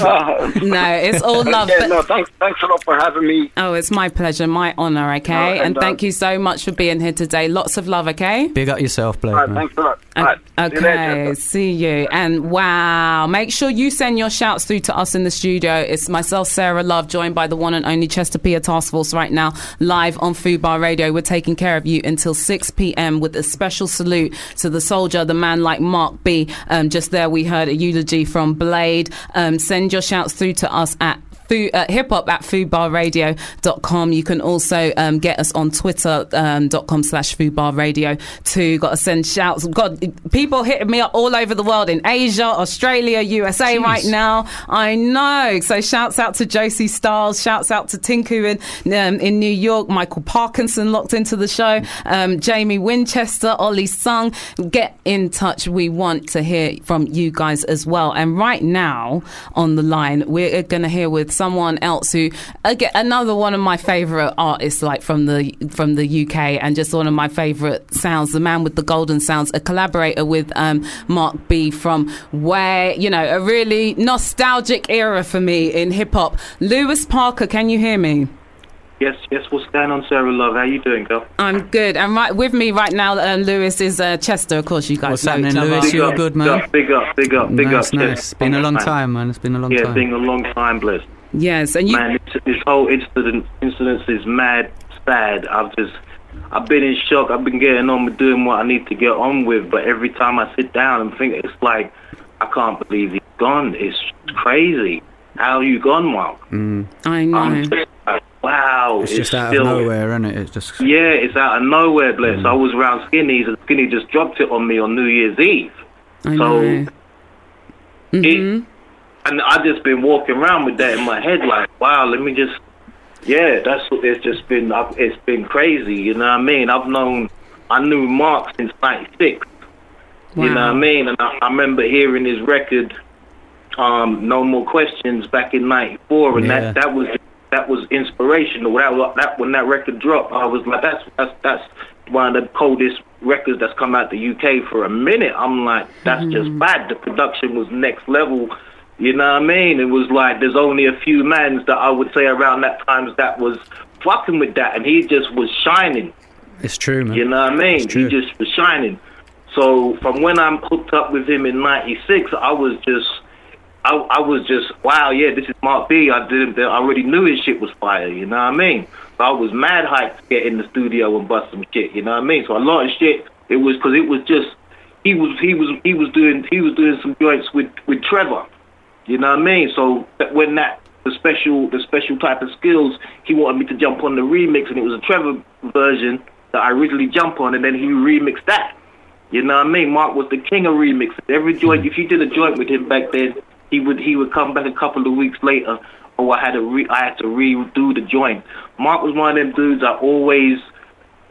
Uh, No, it's all love. yeah, but- no, thanks, thanks a lot for having me. Oh, it's my pleasure, my honour, okay? Oh, and and, uh, thank you so much for being here today. Lots of love, okay? Big up yourself, Blade. All right, man. thanks a lot. All O- see you Okay, later. see you. And wow, make sure you send your shouts through to us in the studio. It's myself, Sarah Love, joined by the one and only Chester Pia Task Force right now, live on Fubar Radio. We're taking care of you until 6 p.m. with a special salute to the soldier, the man like Mark B. Um, just there, we heard a eulogy from Blade. Um, send your shouts through to us at food, uh, hip hop at fubarradio.com. You can also um, get us on twitter.com com slash foodbarradio too. Got to send shouts. God, people hitting me up all over the world in Asia, Australia, USA Jeez. right now. I know. So shouts out to Josie Styles. Shouts out to Tinku in, um, in New York. Micall Parknsun locked into the show. Um, Jamie Winchester, Ollie Sung. Get in touch. We want to hear from you guys as well. And right now on the line, we're going to hear with someone else who, again, another one of my favorite artists, like from the from the UK, and just one of my favorite sounds. The man with the golden sounds, a collaborator with um, Mark B from way, you know, a really nostalgic era for me in hip hop. Lewis Parker, can you hear me? Yes, yes. What's going on, Sarah Love? How you doing, girl? I'm good. And right with me right now, uh, Lewis is uh, Chester. Of course, you guys What's know happening, each other. Lewis? Big You're up, good, man. Big up, big up, big nice, up. nice. It's been a long time, man. It's been a long Yeah, time. it's been a long time, bless. Yes, and you. Man, this, this whole incident, incident is mad sad. I've just, I've been in shock. I've been getting on with doing what I need to get on with, but every time I sit down and think, it's like, I can't believe he's gone. It's crazy. How you gone, Mark? Mm. I know. I'm just like, wow. it's just out still, of nowhere, isn't it? It's just Yeah, it's out of nowhere, bless. Mm. I was around Skinny's and Skinny just dropped it on me on New Year's Eve. I So know. it, mm-hmm. And I just been walking around with that in my head, like, wow, let me just, yeah, that's what it's just been. It's been crazy, you know what I mean? I've known, I knew Mark since '96. You know what I mean? And I, I remember hearing his record, um, "No More Questions" back in '94, and Yeah. that that was that was inspirational. That was- that when that record dropped, I was like, that's that's that's one of the coldest records that's come out the UK for a minute. I'm like, that's just bad. The production was next level. You know what I mean? It was like there's only a few mans that I would say around that times that was fucking with that, and he just was shining. it's true, man. You know what I mean? He just was shining. So from when I'm hooked up with him in '96, I was just, I, I was just, wow, yeah, this is Mark B. I didn't, I already knew his shit was fire. You know what I mean? So I was mad hyped to get in the studio and bust some shit. You know what I mean? So a lot of shit. It was because it was just, he was, he was, he was doing, he was doing some joints with with Trevor. You know what I mean? So when that the special the special type of skills, he wanted me to jump on the remix, and it was a Trevor version that I originally jumped on, and then he remixed that. You know what I mean? Mark was the king of remixes. Every joint, if you did a joint with him back then, he would he would come back a couple of weeks later. Oh, I had to re, I had to redo the joint. Mark was one of them dudes I always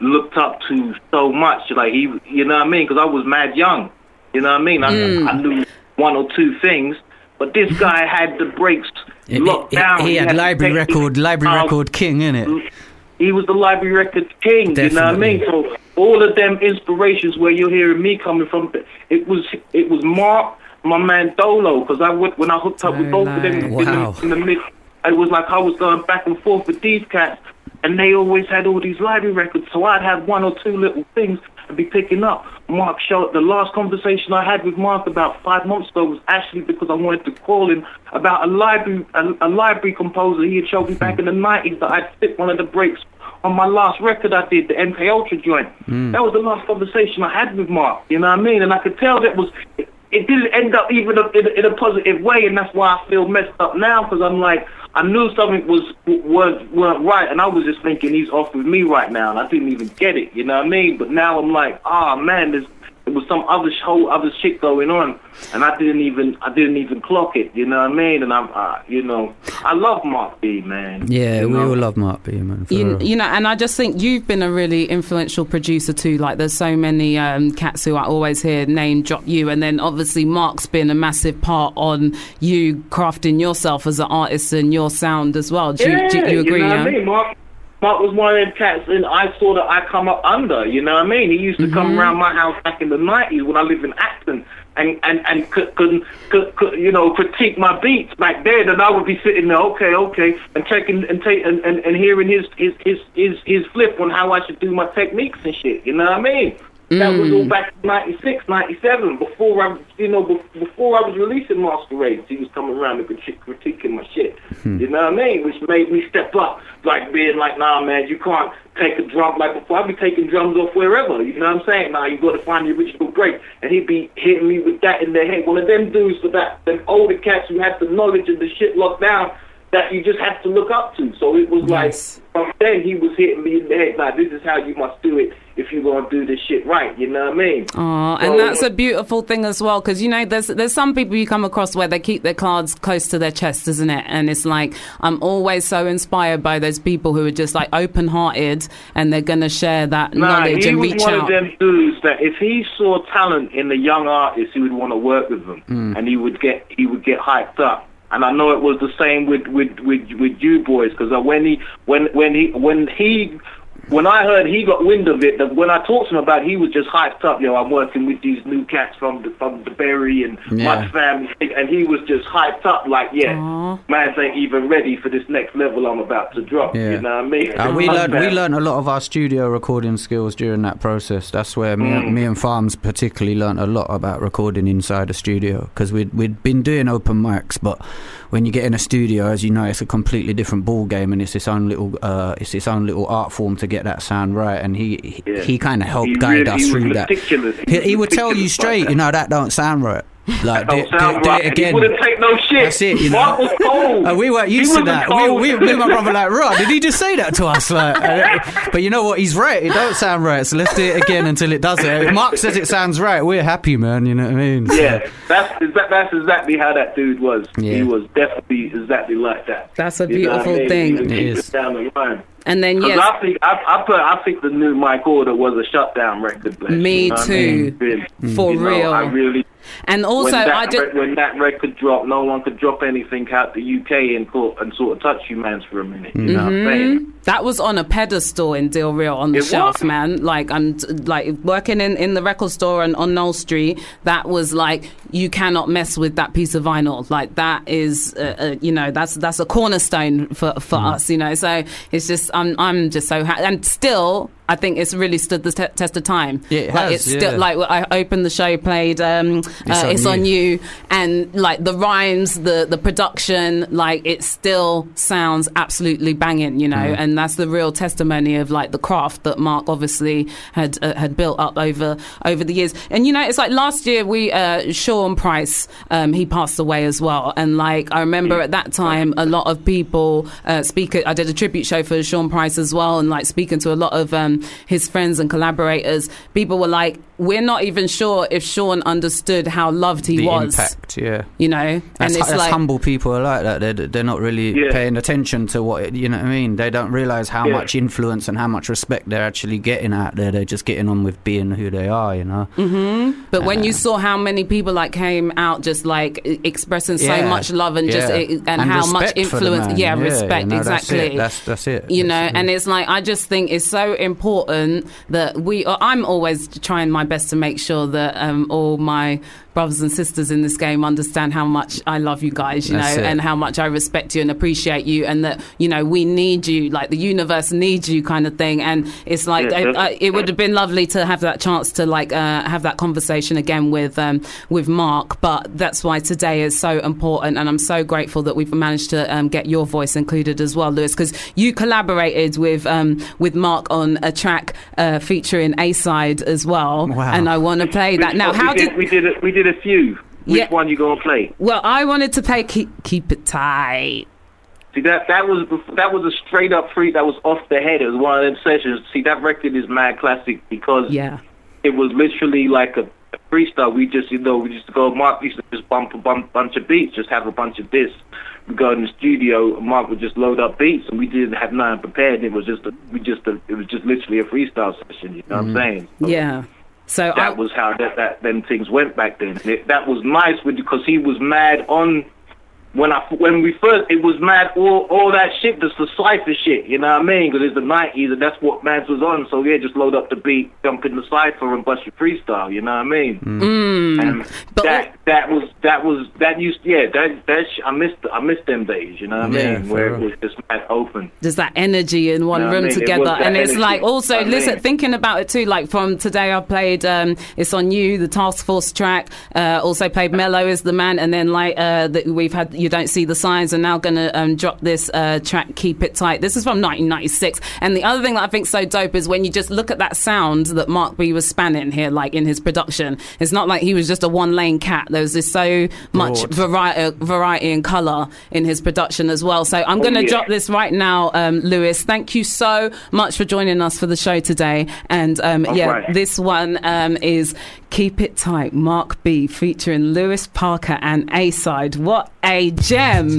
looked up to so much. Like he, you know what I mean? Because I was mad young. You know what I mean? I, mm. I knew one or two things, but this guy had the breaks He- locked he, down. he had the library record, library down. record king, innit? Mm. He was the library record king. You know what I mean? So all of them inspirations where you're hearing me coming from, it was it was Mark, my man Dolo, because I went when I hooked up with both of them in, the, in the mid. It was like I was going back and forth with these cats, and they always had all these library records. So I'd have one or two little things and be picking up. Mark showed the last conversation I had with Mark about five months ago was actually because I wanted to call him about a library a, a library composer he had showed me back in the nineties that I'd fit one of the breaks on my last record I did, the MK Ultra joint. Hmm. That was the last conversation I had with Mark. You know what I mean? And I could tell that was it, it didn't end up even in a, in a positive way, and that's why I feel messed up now because I'm like I knew something was weren't weren't right, and I was just thinking he's off with me right now, and I didn't even get it. You know what I mean? But now I'm like, oh man, there's there was some other sh- whole other shit going on, and I didn't even I didn't even clock it. You know what I mean? And I'm, uh, you know, I love Mark B, man. Yeah, You we know? all love Mark B, man. for You, real. you know, and I just think you've been a really influential producer too. Like, there's so many um, cats who I always hear name drop you, and then obviously Mark's been a massive part on you crafting yourself as an artist and your sound as well. Do, you- yeah, do you agree? know yeah? what I mean? Mark, Mark was one of them cats, and I saw that I come up under. You know what I mean? He used to Mm-hmm. come around my house back in the nineties when I lived in Acton, and and and could, could, could, could you know critique my beats back then, and I would be sitting there, okay, okay, and taking and take and, and, and hearing his his, his his his flip on how I should do my techniques and shit. You know what I mean? That was Mm. all back in 96, 97, before I, you know, before I was releasing Masquerades. He was coming around and criti- critiquing my shit. You know what I mean? Which made me step up, like being like, nah, man, you can't take a drum like before. I'd be taking drums off wherever. You know what I'm saying? Nah, you got to find the original break. And he'd be hitting me with that in the head. One of them dudes for that, them older cats who had the knowledge of the shit locked down that you just have to look up to. So it was like, from then he was hitting me in the head, like, this is how you must do it if you're going to do this shit right. You know what I mean? Aw, and So- that's a beautiful thing as well, because you know, there's there's some people you come across where they keep their cards close to their chest, isn't it? And it's like I'm always so inspired by those people who are just like open hearted and they're gonna share that Nah, knowledge he and was one out. of them dudes that if he saw talent in the young artist, he would want to work with them, Mm. and he would get he would get hyped up. And I know it was the same with with with, with you boys because uh, when he when when he when he when I heard he got wind of it, that when I talked to him about, it, he was just hyped up. You know, I'm working with these new cats from the from the Berry and Yeah. my family, and he was just hyped up. Like, yeah, Aw. man ain't even ready for this next level I'm about to drop. Yeah. You know what I mean? Uh, we learned we learned a lot of our studio recording skills during that process. That's where me, Mm. me and Farms particularly learned a lot about recording inside a studio because we'd we'd been doing open mics, but when you get in a studio, as you know, it's a completely different ball game, and it's its own little uh, it's its own little art form to get that sound right. And he he, Yeah. he kind of helped He guide really- us through that. He He, would tell you straight, you know, that don't sound right. Like do, Don't sound right. it again. He wouldn't take no shit. That's it, you know. Mark was cold. Uh, we weren't He used to that. We, cold. we, me and my brother like, right, did he just say that to us? Like, uh, but you know what? He's right. It don't sound right. So let's do it again until it does it. If Mark says it sounds right, we're happy, man. You know what I mean? So- Yeah, that's that's exactly how that dude was. Yeah. He was definitely exactly like that. That's a You know what I beautiful mean? thing. He would It keep is. it down the line. And then yes, I think I, I put I think the New Mic Order was a shutdown record. Bless, Me you know what I too. mean? Really, For you know, real. I really and also when, that I re- when that record dropped, no one could drop anything out the UK and thought, and sort of touch you man, for a minute. You know what I'm saying? That was on a pedestal in Deal Real on the It shelf, was. man. Like I'm like working in, in the record store and on Knoll Street. That was like you cannot mess with that piece of vinyl. Like that is, uh, uh, you know, that's that's a cornerstone for for Mm. us. You know, so it's just I'm I'm just so happy. And still, I think it's really stood the te- test of time. Yeah, it like has, it's still like I opened the show, played um, It's uh, on it's You. on you, and like the rhymes, the the production, like it still sounds absolutely banging, you know, Mm. and that's the real testimony of like the craft that Mark obviously had uh, had built up over over the years. And you know, it's like last year we uh, Sean Price, um, he passed away as well, and like I remember at that time a lot of people uh, speak. I did a tribute show for Sean Price as well, and like speaking to a lot of um, his friends and collaborators, people were like, "We're not even sure if Sean understood how loved he The was." impact, yeah. You know, That's, and it's like humble people are like that. They're, they're not really Yeah. paying attention to what it, you know. what I mean, they don't realize how Yeah. much influence and how much respect they're actually getting out there. They're just getting on with being who they are. You know. But when Uh, you saw how many people like came out just like expressing so Yeah. much love and just Yeah. e- and, how much respect for the influence, man. yeah, you respect know, that's exactly. it. That's that's it. you know, That's it. and it's like I just think it's so important that we. I'm always trying my best to make sure that um, all my brothers and sisters in this game understand how much I love you guys, you That's know, it. and how much I respect you and appreciate you, and that you know we need you, like the universe needs you, kind of thing. And it's like Yeah, I, I, it would have been lovely to have that chance to like uh, have that conversation again with um, with Mark. But that's why today is so important, and I'm so grateful that we've managed to um, get your voice included as well, Lewis, because you collaborated with um, with Mark on a track uh, featuring A side as well, Wow. and I want to play that now. How did did we did a, we did a few? Which Yeah. one you gonna play? well? I wanted to play keep, keep it tight. See that that was that was a straight up freak that was off the head. It was one of them sessions. See that record is mad classic because Yeah. it was literally like a, a freestyle. We just, you know, we just go. Mark used to just bump a bump, bunch of beats, just have a bunch of this. We go in the studio. Mark would just load up beats, and we didn't have nothing prepared. It was just, a, we just, a, it was just literally a freestyle session. You know what I'm mm. saying? So Yeah. So I, That was how that, that then things went back then. It, that was nice because he was mad on. When I when we first, it was mad all all that shit, just the cipher shit. You know what I mean? Because it's the nineties, and that's what Mans was on. So yeah, just load up the beat, jump in the cipher, and bust your freestyle. You know what I mean? And But that that was that was that used yeah that that sh- I missed I missed them days. You know what I mean? for Where it was just mad open. there's that energy in one You know what I room mean? Together was that and it's energy. like also I listen mean- thinking about it too like from today i played um it's on you the task force track uh also played mellow is the man and then like uh the, we've had you don't see the signs Are now gonna um drop this uh track keep it tight this is from 1996 and the other thing that i think so dope is when you just look at that sound that mark b was spanning here like in his production it's not like he was just a one lane cat there was just so much variety variety and color in his production as well so i'm gonna yeah. drop this right now, um, Lewis. Thank you so much for joining us for the show today. And um, yeah, right. this one um, is Keep It Tight, Mark B, featuring Lewis Parker and A Side. What a gem!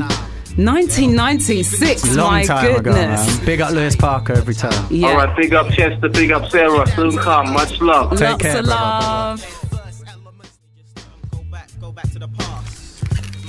1996, Long my time goodness. ago. Big up Lewis Parker every time. Yeah. All right, big up Chester, big up Sarah. Soon come, much love. Take Lots care, of brother. love.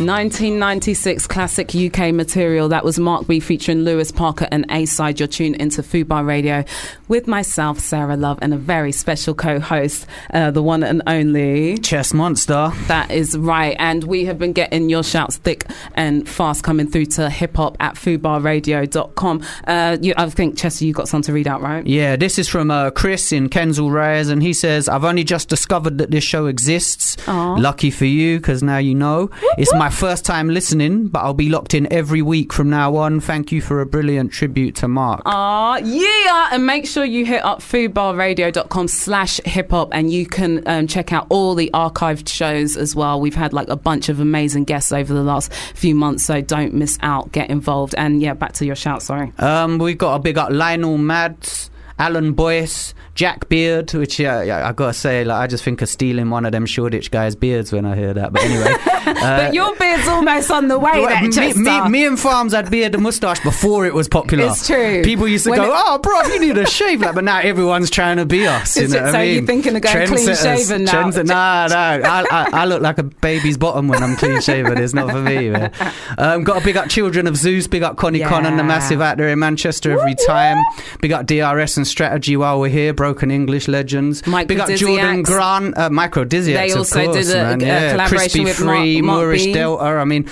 1996 classic UK material. That was Mark B featuring Lewis Parker and A Side. You're tuned into Fubar Radio with myself, Sarah Love, and a very special co host, uh, the one and only. Chess Monster. That is right. And we have been getting your shouts thick and fast coming through to hip hop at fubarradio.com. Uh, you, I think, Chester, you got something to read out, right? Yeah, this is from uh, Chris in Kensal Rise, and he says, I've only just discovered that this show exists. Aw. Lucky for you, because now you know. It's my first time listening, but I'll be locked in every week from now on. Thank you for a brilliant tribute to Mark. Ah, yeah. And make sure you hit up fubarradio.com slash hip hop and you can um, check out all the archived shows as well. We've had like a bunch of amazing guests over the last few months, so don't miss out. Get involved. And yeah, back to your shout, sorry. Um, we've got a big up Lionel Mads, Alan Boyce, Jack Beard, which yeah, yeah, I gotta say, like I just think of stealing one of them Shoreditch guys' beards when I hear that. But anyway, but your beard's almost on the way, Well, me, me, me and Farms had beard and moustache before it was popular. It's true. People used to When go, it- "Oh, bro, you need a shave," like, but now everyone's trying to be us. You Is know it- what so I you're mean? thinking of going clean shaven now? trendset- Nah, nah. I, I, I look like a baby's bottom when I'm clean shaven. It's not for me, man. Um, got a big up Children of Zeus. Big up Connie Yeah. Connon, the massive actor in Manchester every time. Big up DRS and Strategy while we're here. Broken English legends. Microdisiacs. Big up Jordan Grant. Uh, Microdisiacs, They also course, did a- man. a yeah. collaboration Crispy with Free, Mark- Mark Moorish B. Delta. I mean,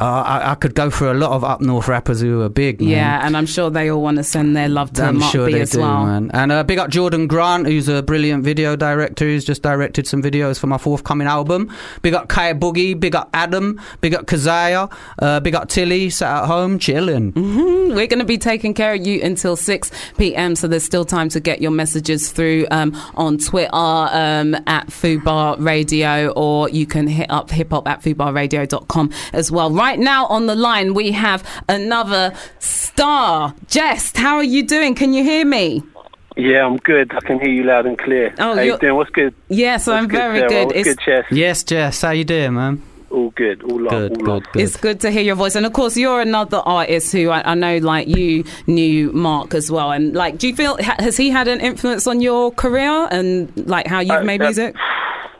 uh, I, I could go for a lot of up north rappers who are big. Man. yeah, and I'm sure they all want to send their love to I'm Mark sure B they as do, well. man. And uh, big up Jordan Grant, who's a brilliant video director, who's just directed some videos for my forthcoming album. Big up Kaya Boogie, big up Adam, big up Kazaya, uh, big up Tilly, sat at home chilling. Mm-hmm. We're going to be taking care of you until 6 p.m. So there's still time to get your messages through um, on Twitter um, at Fubar Radio, or you can hit up hip hop at fubarradio.com as well. Right now on the line, we have another star. Jehst, how are you doing? Can you hear me? Yeah, I'm good. I can hear you loud and clear. Oh, How you doing? What's good? Yes, I'm What's very Sarah? good. What's It's, good, Chess? Yes, Jehst, how you doing, man? All good. All love. Good, all good, love. good. it's good to hear your voice. And of course, you're another artist who I, I know, like you knew Mark as well. And like, do you feel, has he had an influence on your career and like how you've Uh, made uh, music?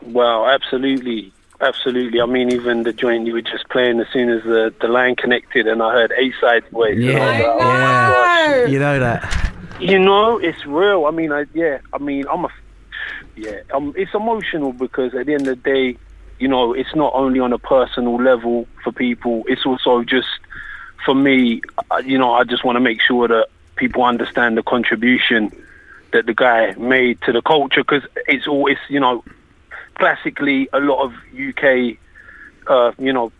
Well, absolutely. Absolutely. I mean, even the joint you were just playing, as soon as the, the line connected and I heard A side voice. and I Yeah, like, oh yeah. You know that. You know, it's real. I mean, I yeah. I mean, I'm a yeah. Um, it's emotional because at the end of the day, you know, it's not only on a personal level for people. It's also just for me. uh, You know, I just want to make sure that people understand the contribution that the guy made to the culture because it's always you know classically a lot of UK uh, you know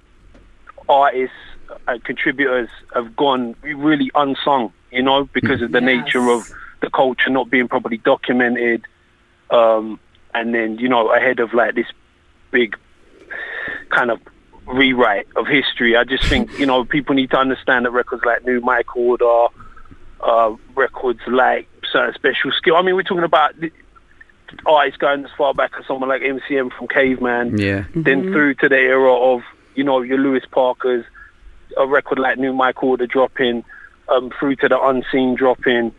artists and contributors have gone really unsung you know because of the nature of the culture not being properly documented um, and then you know ahead of like this big kind of rewrite of history. I just think you know people need to understand that records like New Mic Order, uh, records like certain special skill. I mean, we're talking about the artists going as far back as someone like MCM from Caveman, Yeah. then through to the era of you know your Lewis Parkers, a record like New Mic Order dropping, um, through to the Unseen dropping,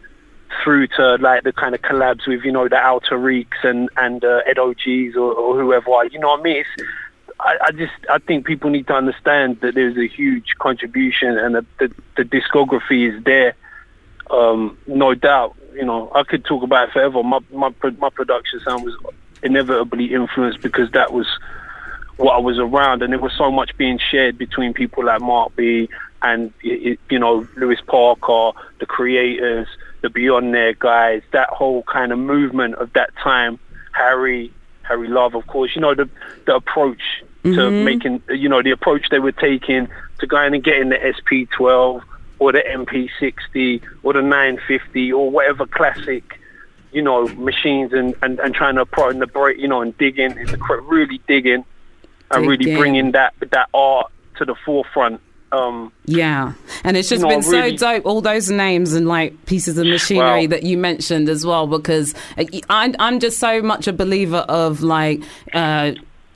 through to like the kind of collabs with you know the Outer Reeks and and uh, Ed OGs or, or whoever. You know what I mean? It's, I, I just I think people need to understand that there's a huge contribution and the the, the discography is there. Um, no doubt, you know I could talk about it forever. My my my production sound was inevitably influenced because that was what I was around, and there was so much being shared between people like Mark B and you know Lewis Parker, the creators, the Beyond There guys, that whole kind of movement of that time. Harry, Harry Love, of course. You know the the approach to making, you know, the approach they were taking to going and getting the SP12 or the MP60 or the 950 or whatever classic you know, machines and, and, and trying to pro and the break, you know, and digging, and the cr- really digging and really bringing that that art to the forefront. Um, Yeah, and it's just No, been so dope. All those names and like pieces of machinery Wow. that you mentioned as well, because uh, I'm I'm just so much a believer of like. Uh,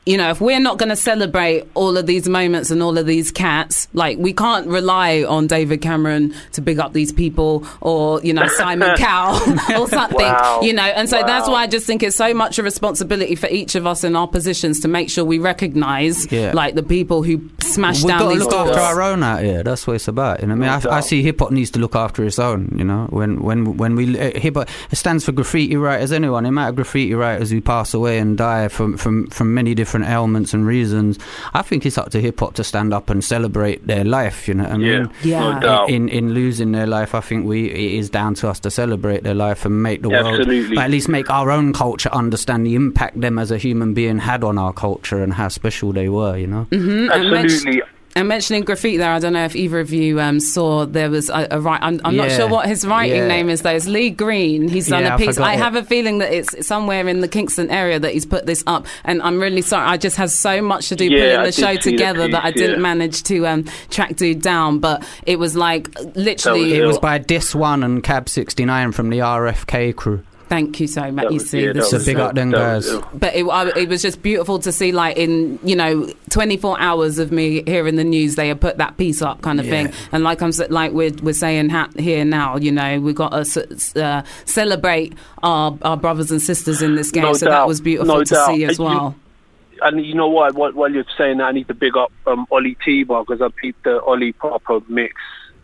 you know, if we're not going to celebrate all of these moments and all of these cats, like we can't rely on David Cameron to big up these people or, you know, Simon Cowell or something, Wow. you know. And so that's why I just think it's so much a responsibility for each of us in our positions to make sure we recognize Yeah. like the people who smash We've down got to look doors. after our own out here. That's what it's about. You know, I mean, I, I see hip hop needs to look after its own. You know, when when when we uh, hip hop it stands for graffiti writers. Anyone, the amount of graffiti writers who pass away and die from from from many different ailments and reasons. I think it's up to hip hop to stand up and celebrate their life. You know, what I mean. yeah, Yeah. no doubt. In in losing their life, I think we it is down to us to celebrate their life and make the world, Absolutely. but at least make our own culture understand the impact them as a human being had on our culture and how special they were. You know. Mhm, and Absolutely. And mentioning graffiti there, I don't know if either of you um, saw there was a, a right. I'm, I'm not sure what his writing yeah. name is though. It's Lee Green. He's done Yeah, a I piece. forgot I have a feeling that it's somewhere in the Kingston area that he's put this up, and I'm really sorry. I just had so much to do Yeah, putting the show see the together piece, that I didn't yeah. manage to um, track dude down. But it was like literally. It was by Dis One and Cab 69 from the RFK crew. Thank you so much. That You was- see, yeah, this is a big up them that was guys. but it, I, it was just beautiful to see like in you know 24 hours of me hearing the news they had put that piece up kind of Yeah. thing and like i'm like we're, we're saying ha- here now you know we've got to s- s- uh, celebrate our, our brothers and sisters in this game No so that was beautiful No to doubt. see as And you- well And you know what? While, while you're saying that, I need to big up um, Ollie Teeba because I peeped the Ollie Popper mix.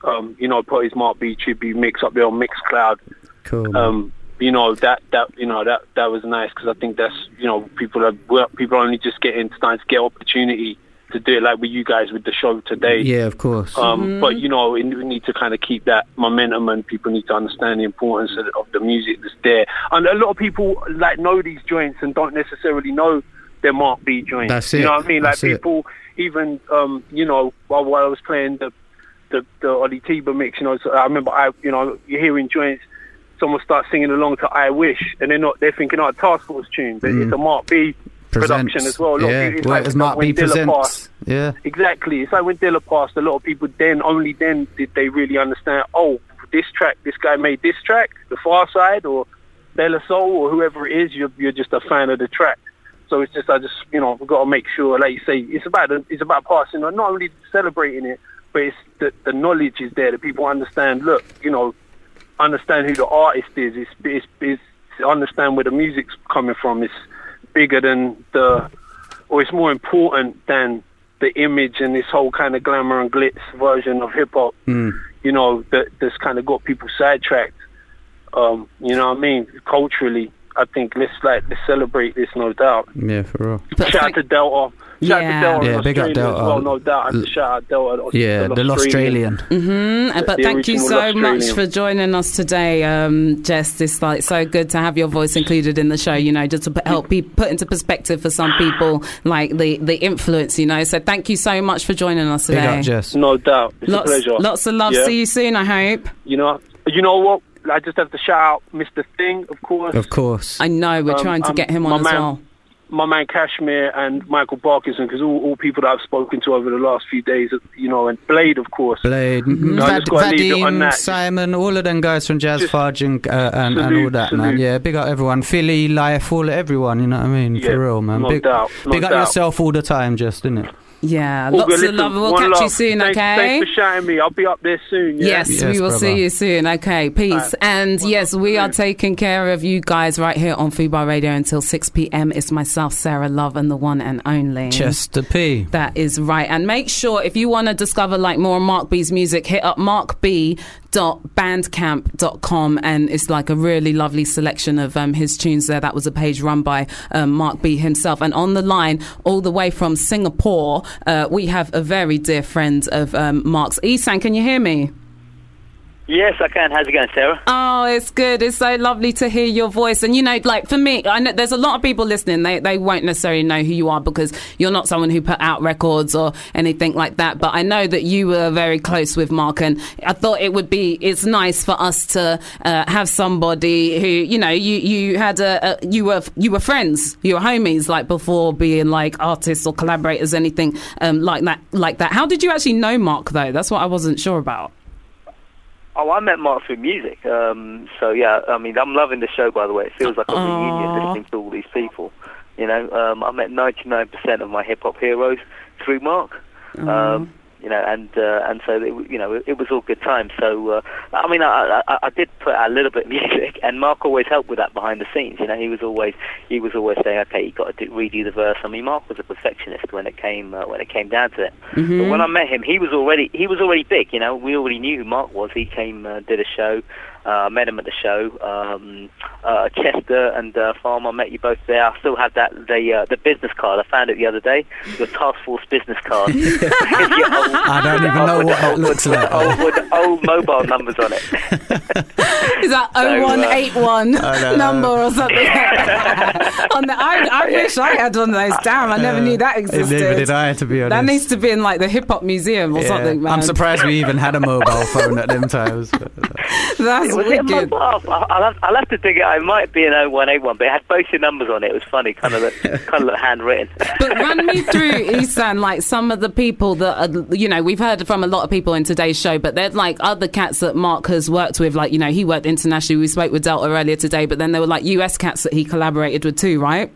Um, you know, I put his Mark B tribute mix up there on Mixcloud. Cool. Um, you know that that you know that that was nice because I think that's you know people are well, people are only just getting starting to get opportunity to do it like with you guys with the show today. yeah, of course. Um, But you know, we we need to kind of keep that momentum, and people need to understand the importance of, of the music that's there. And a lot of people like know these joints and don't necessarily know their Mark B joints. That's it. You know what I mean? Like That's it. people, even um, you know, while, while I was playing the the the Ollie Teeba mix, you know, so I remember I, you know, you're hearing joints. Someone starts singing along to "I Wish," and they're not. They're thinking, "Oh, a Task Force tune," but it's a mm. Mark B production Presents. as well. A lot of Yeah, it's well, like it's Mark B Dilla presents. passed. Yeah. Exactly. It's like when Dilla passed, a lot of people then, only then did they really understand, oh, this track, this guy made this track, The Pharcyde or De La Soul or whoever it is, you're, you're just a fan of the track. So it's just, I just, you know, we've got to make sure, like you say, it's about, it's about passing not only celebrating it, but it's the, the knowledge is there that people understand, look, you know, understand who the artist is, it's, it's, it's understand where the music's coming from, it's bigger than the, or it's more important than the image and this whole kind of glamour and glitz version of hip hop. You know that that's kind of got people sidetracked. Um, you know what I mean? Culturally, I think let's like let's celebrate this, no doubt. Yeah, for real. But shout out to Delta. Shout Yeah. out. Yeah, big up Australia Delta. Well, no doubt. And shout out Delta. Yeah, the Australian. Mm, but The thank you original so much for joining us today, um, Jehst. It's like so good to have your voice included in the show. You know, just to help be put into perspective for some people, like the the influence. You know, so thank you so much for joining us Big today. up, Jehst. No doubt. It's Lots, a pleasure. lots of love. Yeah. See you soon. I hope. You know, you know what? I just have to shout out Mr. Thing, of course. Of course. I know we're Um, trying to um, get him on as man- well. My man Cashmere and Micall Parknsun, because all, all people that I've spoken to over the last few days, you know, and Blade, of course. Blade, No, I Vad- just gotta leave it on Vadim. Simon, all of them guys from Jazz Just Fudge and, uh, and, and all salute, that, man. Yeah, big up everyone. Philly, Life, all of everyone, you know what I mean? Yeah, For real, man. no big doubt, no big up doubt. yourself all the time, just, innit? Yeah, All lots good. of love. We'll one catch you soon, thanks, okay? Thanks for shouting me. I'll be up there soon. Yeah? Yes, Yes, we will brother. see you soon. Okay, peace. Alright. And Well, yes, we are brilliant. taking care of you guys right here on Fubar Radio until 6 p.m. It's myself, Sarah Love, and the one and only. Chester P. That is right. And make sure if you want to discover like more Mark B's music, hit up Mark B markb.bandcamp.com and it's like a really lovely selection of um, his tunes there. That was a page run by um, Mark B himself. And on the line, all the way from Singapore, uh, we have a very dear friend of um, Mark's. Ihsan, can you hear me? Yes, I can. How's it going, Sarah? Oh, it's good. It's so lovely to hear your voice. And you know, like for me, I know there's a lot of people listening. They they won't necessarily know who you are because you're not someone who put out records or anything like that. But I know that you were very close with Mark, and I thought it would be it's nice for us to uh, have somebody who you know you you had a, a you were you were friends, you were homies like before being like artists or collaborators, anything um, like that like that. How did you actually know Mark though? That's what I wasn't sure about. Oh, I met Mark through music. Um, so yeah, I mean, I'm loving the show. By the way, it feels like a reunion Aw. listening to all these people. You know, um, I met 99% of my hip hop heroes through Mark. Um, you know, and uh, and so it, you know it, was all good times. So uh, I mean, I, I I did put out a little bit of music, and Mark always helped with that behind the scenes. You know, he was always he was always saying, okay, you got to do, redo the verse. I mean, Mark was a perfectionist when it came uh, when it came down to it. But when I met him, he was already he was already big. You know, we already knew who Mark was. He came uh, did a show. Uh, met him at the show. Um, uh, Chester and uh, Farma, I met you both there. I still have that the uh, the business card. I found it the other day. Your task force business card. I don't even know what it looks like. Old, with old mobile numbers on it. Is that So, uh, 0181 know. number or something? on the, I, I wish I had one of those. Damn, I never knew that existed. Neither did I, to be honest. That needs to be in like the hip hop museum or Yeah. something, man. I'm surprised we even had a mobile phone at them times. That's Was it a wicked. mobile? I'll, I'll, have, I'll have to dig it. out. It might be an 0181, but it had both your numbers on it. It was funny, kind of look, kind of look handwritten. But run me through, Ihsan, like some of the people that, are, you know, we've heard from a lot of people in today's show, but there's like other cats that Mark has worked with, like, you know, he worked internationally. We spoke with Delta earlier today, but then there were like US cats that he collaborated with too, right?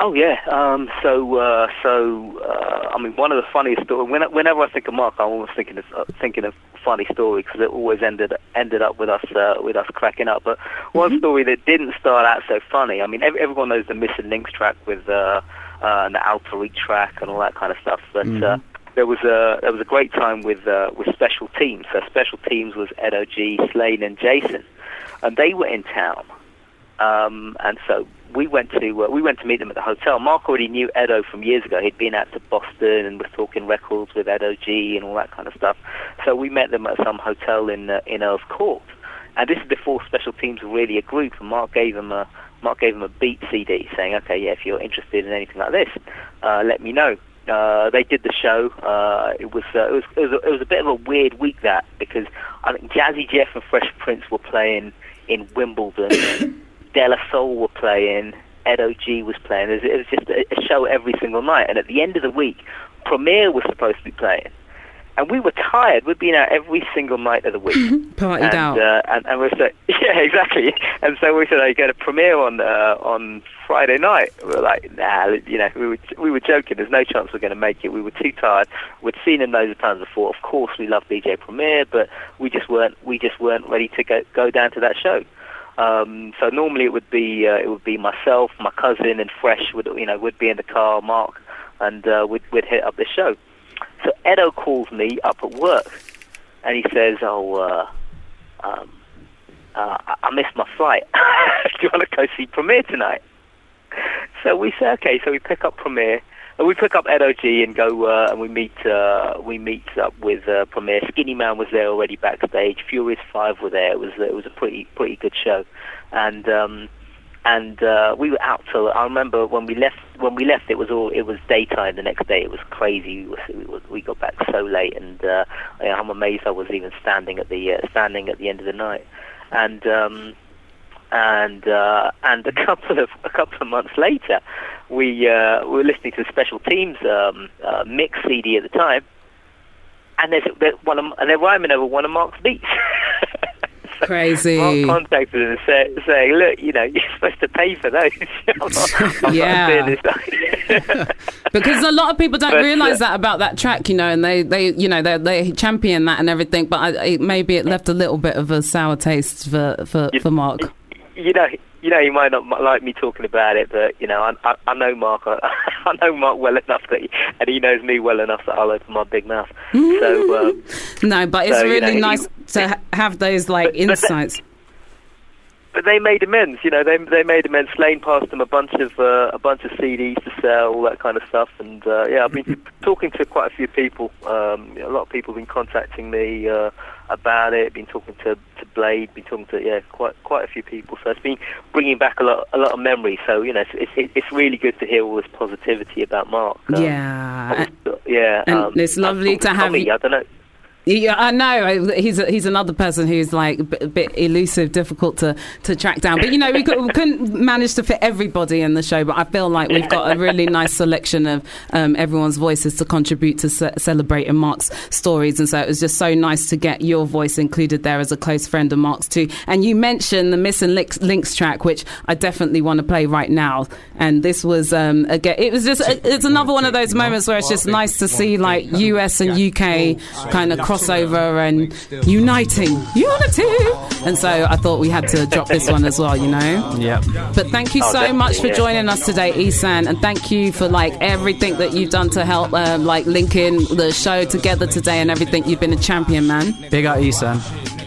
Oh yeah. Um, so uh, so uh, I mean, one of the funniest stories. Whenever I think of Mark, I'm always thinking of uh, thinking of funny story because it always ended ended up with us uh, with us cracking up. But one story that didn't start out so funny. I mean, ev- everyone knows the Missing Links track with uh, uh, and the Alter Ego track and all that kind of stuff. But uh, there was a there was a great time with uh, with Special Teamz. So Special Teamz was Ed O.G., Slaine, and Jaysaun, and they were in town. Um, and so we went to uh, we went to meet them at the hotel. Mark already knew Edo from years ago. He'd been out to Boston and was talking records with Ed O.G. and all that kind of stuff. So we met them at some hotel in uh, in Earl's Court. And this is before Special Teamz were really a group. And Mark gave them a Mark gave them a beat CD, saying, "Okay, yeah, if you're interested in anything like this, uh, let me know." Uh, they did the show. Uh, it was uh, it was it was, a, it was a bit of a weird week that because I think Jazzy Jeff and Fresh Prince were playing in Wimbledon. De La Soul were playing, Ed O.G. was playing. It was, it was just a, a show every single night. And at the end of the week, Premier was supposed to be playing. And we were tired. We'd been out every single night of the week. Partied and, out. Uh, and, and we said, yeah, exactly. And so we said, I get a premier on uh, on Friday night. We were like, nah, you know, we were we were joking. There's no chance we're going to make it. We were too tired. We'd seen him loads of times before. Of course, we love DJ Premier, but we just weren't we just weren't ready to go go down to that show. Um, so normally it would be uh, it would be myself, my cousin, and Fresh would you know would be in the car, Mark, and uh, we'd we'd hit up the show. So Edo calls me up at work, and he says, "Oh, uh, um, uh, I- missed my flight. Do you want to go see Premier tonight?" So we say, "Okay." So we pick up Premier. We pick up Ed O.G. and go uh, and we meet uh, we meet up with uh, Premier. Skinny Man was there already backstage. Furious Five were there. It was it was a pretty pretty good show, and um, and uh, we were out till I remember when we left when we left it was all it was daytime the next day it was crazy we, was, we, got back so late and uh, I'm amazed I was even standing at the uh, standing at the end of the night and um, and uh, and a couple of a couple of months later, we uh, we were listening to the Special Teamz um, uh, mix CD at the time, and there's, one of, and they're rhyming over one of Mark's beats. Crazy. Mark contacted them and saying, "Look, you know, you're supposed to pay for those." I'm not, I'm Yeah. not doing this. because a lot of people don't But, realize uh, that about that track, you know, and they, they you know, they, they champion that and everything. But I, it, maybe it left a little bit of a sour taste for for, for Mark. You know, you know, you might not like me talking about it, but you know, I, I, I know Mark. I, I know Mark well enough that, he, and he knows me well enough that I'll open my big mouth. So, um, No, but it's So, you really know, nice he- to ha- have those like but insights. but they made amends. You know, they they made amends. Slaine passed them a bunch of uh, a bunch of CDs to sell, all that kind of stuff. And uh, yeah, I've been talking to quite a few people. Um, a lot of people have been contacting me uh, about it. Been talking to, to Blade. Been talking to yeah, quite quite a few people. So it's been bringing back a lot a lot of memories. So you know, it's it's, it's really good to hear all this positivity about Mark. Um, yeah, yeah. and um, it's lovely to have Tommy, you- I don't know. Yeah, I know. He's he's another person who's like a bit, bit elusive, difficult to, to track down. But you know, we, could, we couldn't manage to fit everybody in the show. But I feel like we've got a really nice selection of um, everyone's voices to contribute to ce- celebrating Mark's stories. And so it was just so nice to get your voice included there as a close friend of Mark's too. And you mentioned the Missing Links, Links track, which I definitely want to play right now. And this was um, again, it was just it's another one of those moments where it's just nice to see like US and UK kind of crossover and uniting unity. And so I thought we had to drop this one as well, you know. Yep. But thank you Oh, so much for joining us today, Ihsan, and thank you for like everything that you've done to help um, like linking the show together today and everything. You've been a champion, man. Big up, Ihsan.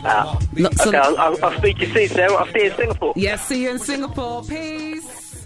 Uh, Lots okay, I'll, I'll, I'll speak to you soon, Sarah. I'll see you in Singapore. Yes, see you in Singapore. Peace.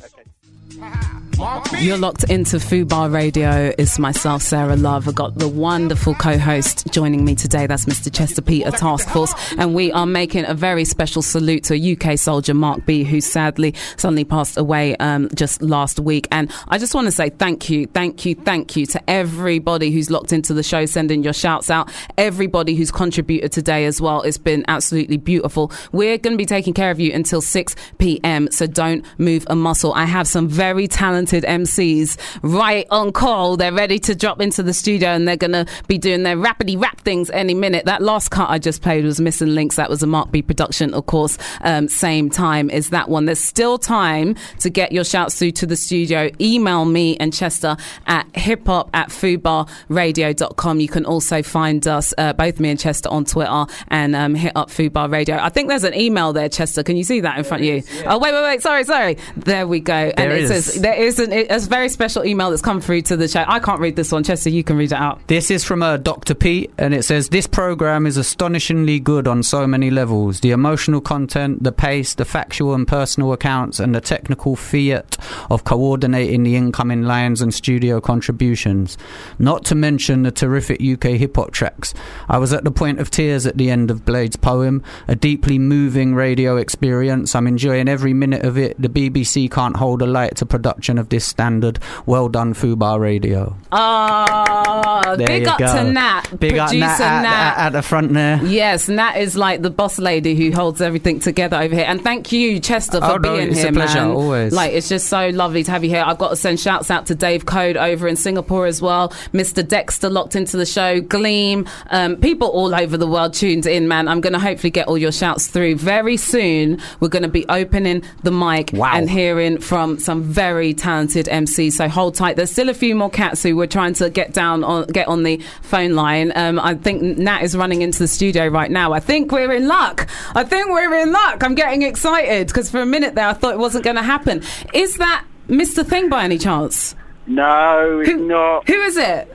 You're locked into Fubar Radio. It's myself, Sarah Love. I've got the wonderful co-host joining me today. That's Mr. Chester Peter Task Force, and we are making a very special salute to UK soldier, Mark B, who sadly suddenly passed away um, just last week. And I just want to say thank you, thank you, thank you to everybody who's locked into the show, sending your shouts out. Everybody who's contributed today as well. It's been absolutely beautiful. We're going to be taking care of you until 6 p.m. So don't move a muscle. I have some very talented MCs right on call. They're ready to drop into the studio and they're going to be doing their rapidy rap things any minute. That last cut I just played was Missing Links. That was a Mark B production, of course. Um, same time as that one. There's still time to get your shouts through to the studio. Email me and Chester at hiphop at fubarradio.com. You can also find us, uh, both me and Chester, on Twitter and um, hit up Fubar Radio. I think there's an email there, Chester. Can you see that in front of you? Oh, wait, wait, wait. Sorry, sorry. There we go. and There it is. says there is an, it's a very special email that's come through to the chat. I can't read this one. Chester, you can read it out. This is from uh, Dr. Pete, and it says this program is astonishingly good on so many levels: the emotional content, the pace, the factual and personal accounts, and the technical fiat of coordinating the incoming lines and studio contributions. Not to mention the terrific UK hip hop tracks. I was at the point of tears at the end of Blade's poem, a deeply moving radio experience. I'm enjoying every minute of it. The BBC can't hold a light to production of this standard. Well done, Fubar Radio. Oh, There big up go. to Nat, Big up producer Nat at, Nat. At, at the front there. Yes, Nat is like the boss lady who holds everything together over here. And thank you, Chester, for Oh, no, being it's a here, pleasure, man. always. Like, it's just so lovely to have you here. I've got to send shouts out to Dave Code over in Singapore as well. Mr. Dexter locked into the show. Gleam. Um, people all over the world tuned in, man. I'm going to hopefully get all your shouts through very soon. We're going to be opening the mic Wow. and hearing from some very talented MCs. So hold tight. There's still a few more cats who we're trying to get down on, get on the phone line. Um, I think Nat is running into the studio right now. I think we're in luck. I think we're in luck. I'm getting excited because for a minute there I thought it wasn't going to happen. Is that Mr. Thing by any chance? No, it's Who- not. Who is it?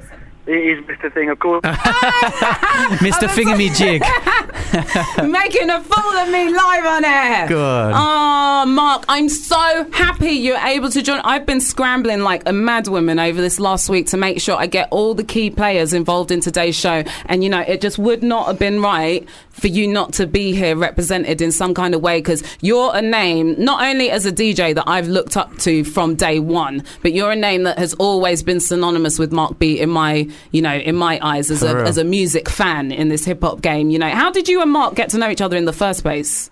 It is Mr. Thing, of course. Mr. Fingamy Jig. Making a fool of me live on air. Good. Oh, ah, Mark, I'm so happy you're able to join. I've been scrambling like a madwoman over this last week to make sure I get all the key players involved in today's show. And, you know, it just would not have been right for you not to be here represented in some kind of way because you're a name, not only as a DJ that I've looked up to from day one, but you're a name that has always been synonymous with Mark B in my, you know, in my eyes as For a, real. as a music fan in this hip hop game. You know, how did you and Mark get to know each other in the first place?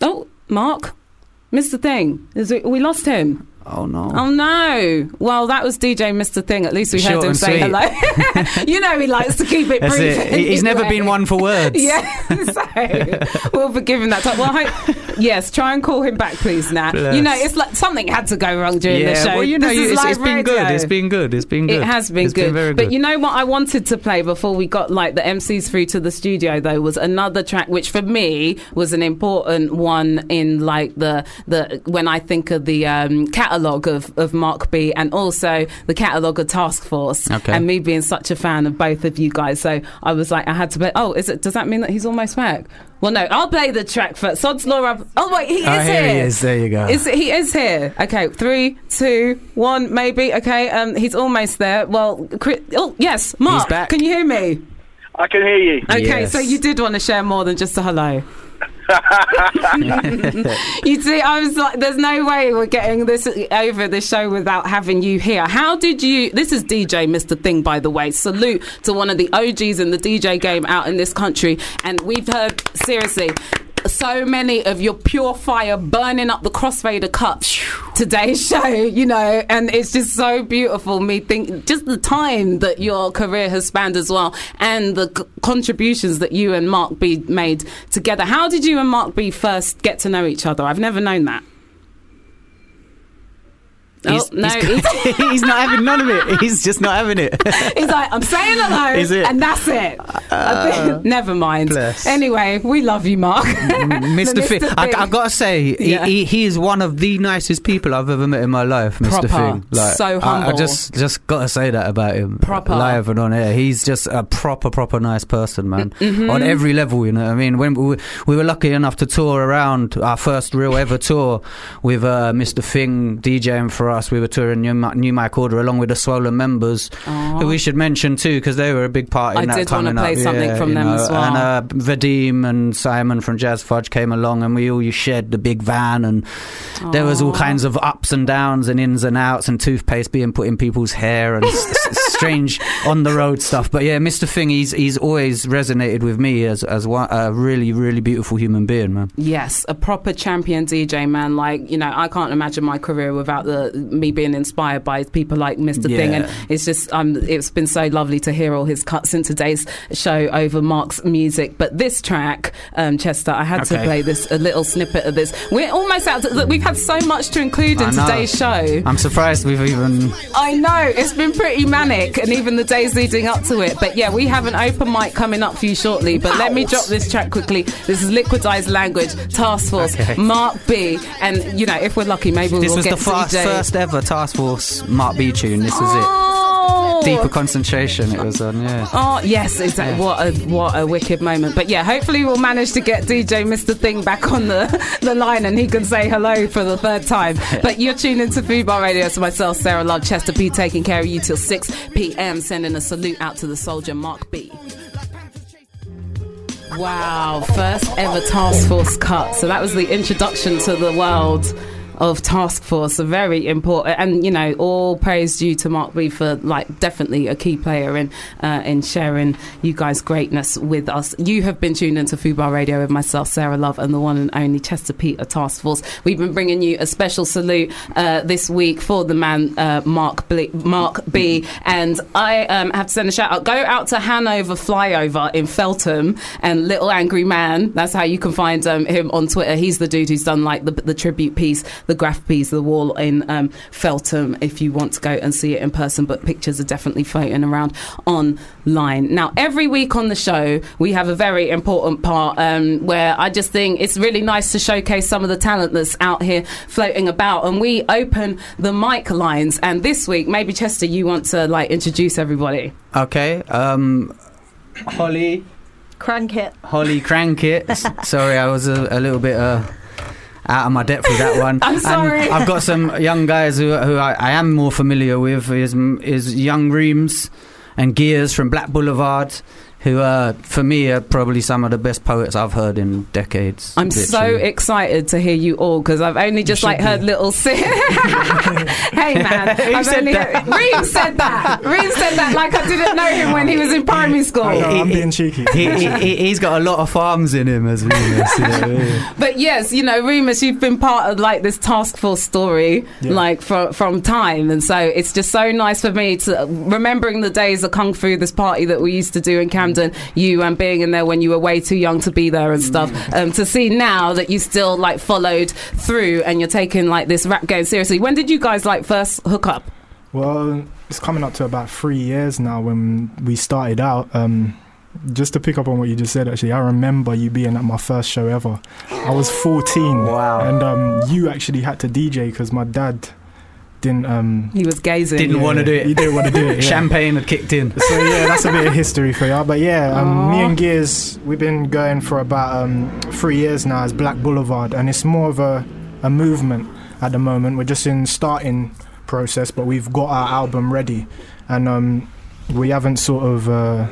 Oh, Mark, Mr. Thing, is it, we lost him. Oh no. Oh no! Well, that was DJ Mr. Thing. At least we Short heard him say sweet. hello. you know he likes to keep it brief. it. He- He's never anyway. been one for words. Yeah, so we'll forgive him that time. Well, I, yes, try and call him back, please, Nat. Bless. You know, it's like something had to go wrong during yeah, the show. well, you know, This you- it's, it's been good. It's been good. It's been good. It has been It's good. very good. But you know what I wanted to play before we got like the MCs through to the studio though was another track which for me was an important one in like the the when I think of the um, catalogue of, of Mark B and also the catalogue of Task Force Okay. and me being such a fan of both of you guys. So I was like I had to play oh is it does that mean that he's almost back? Well no, I'll play the track first. Sod's Law I've- Oh wait, he is Oh, here he here. is. There you go. Is he is here? Okay, three, two, one, maybe. Okay, um, he's almost there. Well, Chris, oh yes, Mark, back. can you hear me? I can hear you. Okay, Yes. so you did want to share more than just a hello. you see, I was like, "There's no way we're getting this over the show without having you here." How did you? This is DJ Mr. Thing, by the way. Salute to one of the OGs in the DJ game out in this country, and we've heard seriously. So many of your pure fire burning up the crossfader cuts today's show, you know, and it's just so beautiful. Me think just the time that your career has spanned as well, and the c- contributions that you and Mark B made together. How did you and Mark B first get to know each other? I've never known that. He's, oh no, he's, he's, he's not having none of it. He's just not having it. he's like, I'm saying hello, Is it? and that's it. Think- never mind. bless. Anyway, we love you, Mark. Mr. The Finn, I, I gotta say, Yeah. he, he, is one of the nicest people I've ever met in my life, Mr. Proper. Finn. So I- I, just just gotta say that about him, Proper. live and on air. He's just a proper, proper nice person, man, Mm-hmm. on every level. You know, what I mean, when we, we were lucky enough to tour around our first real ever tour with uh, Mr. Fing DJing for us, we were touring New, New Mic Order along with the Swollen members, who we should mention too because they were a big part in I that did wanna play up. something Yeah, from them know, as well. And uh, Vadim and Simon from Jazz Fudge came along, and we all shared the big van, and there was all kinds of ups and downs and ins and outs, and toothpaste being put in people's hair and s- strange on the road stuff. But yeah, Mr. Thing, he's he's always resonated with me as as one, a really really beautiful human being, man. Yes, a proper champion DJ man. Like you know, I can't imagine my career without the me being inspired by people like Mr. Thing. And it's just, um, it's been so lovely to hear all his cuts in today's show over Mark's music. But this track, um, Chester, I had to play this a little snippet of this. We're almost out. Look, we've had so much to include in today's show. I'm surprised we've even. I know it's been pretty manic, and even the days leading up to it. But yeah, we have an open mic coming up for you shortly. But let me drop this track quickly. This is Liquidized Language, Task Force, Okay. Mark B, and you know, if we're lucky, maybe This we'll was get the first, DJ. first ever Task Force Mark B tune. This was it. Oh! Deeper concentration. It was on. Yeah. Oh yes, exactly. What a what a wicked moment. But yeah, hopefully we'll manage to get DJ Mr. Thing back on the, the line and he can say hello for the third time. But you're tuned into Fubar Radio. So myself, Sarah Love, Chester P, taking care of you till 6 p.m. Sending a salute out to the soldier Mark B. Wow, first ever Task Force cut. So that was the introduction to the world of Task Force. A very important, and you know, all praise due to Mark B for like definitely a key player in uh, in sharing you guys' greatness with us. You have been tuned into Fubar Radio with myself, Sarah Love, and the one and only Chester Peter Task Force. We've been bringing you a special salute uh, this week for the man uh, Mark Mark B, and I um, have to send a shout out. Go out to Hanover Flyover in Feltham and Little Angry Man. That's how you can find um, him on Twitter. He's the dude who's done like the, the tribute piece, the graph piece, the wall in um, Feltham. If you want to go and see it in person, but pictures are definitely floating around online. Now, every week on the show, we have a very important part um, where I just think it's really nice to showcase some of the talent that's out here floating about, and we open the mic lines. And this week, maybe Chester, you want to like introduce everybody. Okay. Um, Holly. Krankit. Holly Krankit. sorry, I was a, a little bit uh, out of my depth with that one. I'm sorry. And I've got some young guys who, who I, I am more familiar with. Is is Young Reams and Gears from Black Boulevard. Who are, for me are probably some of the best poets I've heard in decades. I'm so excited to hear you all because I've only just should like heard little. Si- hey man, Who I've said only that? heard- Reem said that. Reem said that like I didn't know him when he was in primary school. I know, I'm being cheeky. he, he, he- he's got a lot of farms in him as Remus. You know? But yes, you know, Remus, you've been part of like this task force story, Yeah. like from from time, and so it's just so nice for me to remembering the days of kung fu, this party that we used to do in Camden. And you um, being in there when you were way too young to be there and stuff. Um, to see now that you still like followed through and you're taking like this rap game seriously. When did you guys like first hook up? Well, it's coming up to about three years now when we started out. Um, just to pick up on what you just said, actually, I remember you being at my first show ever. I was 14. Wow. And um, you actually had to DJ because my dad didn't. Um, He was gazing. Didn't yeah, want to do it. you didn't want to do it. yeah. Champagne had kicked in. So yeah, that's a bit of history for y'all. But yeah, um, me and Gears, we've been going for about um, three years now as Black Boulevard, and it's more of a, a movement at the moment. We're just in starting process, but we've got our album ready, and um, we haven't sort of uh,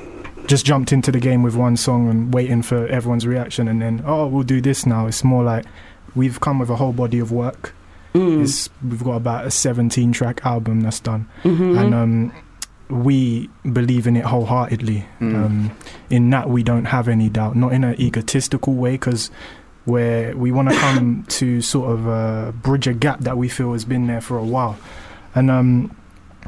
just jumped into the game with one song and waiting for everyone's reaction, and then oh, we'll do this now. It's more like we've come with a whole body of work. Mm. It's, we've got about a 17 track album that's done Mhm. and um, we believe in it wholeheartedly. Mm. Um, in that, we don't have any doubt, not in an egotistical way, because where we want to come to sort of uh, bridge a gap that we feel has been there for a while, and um,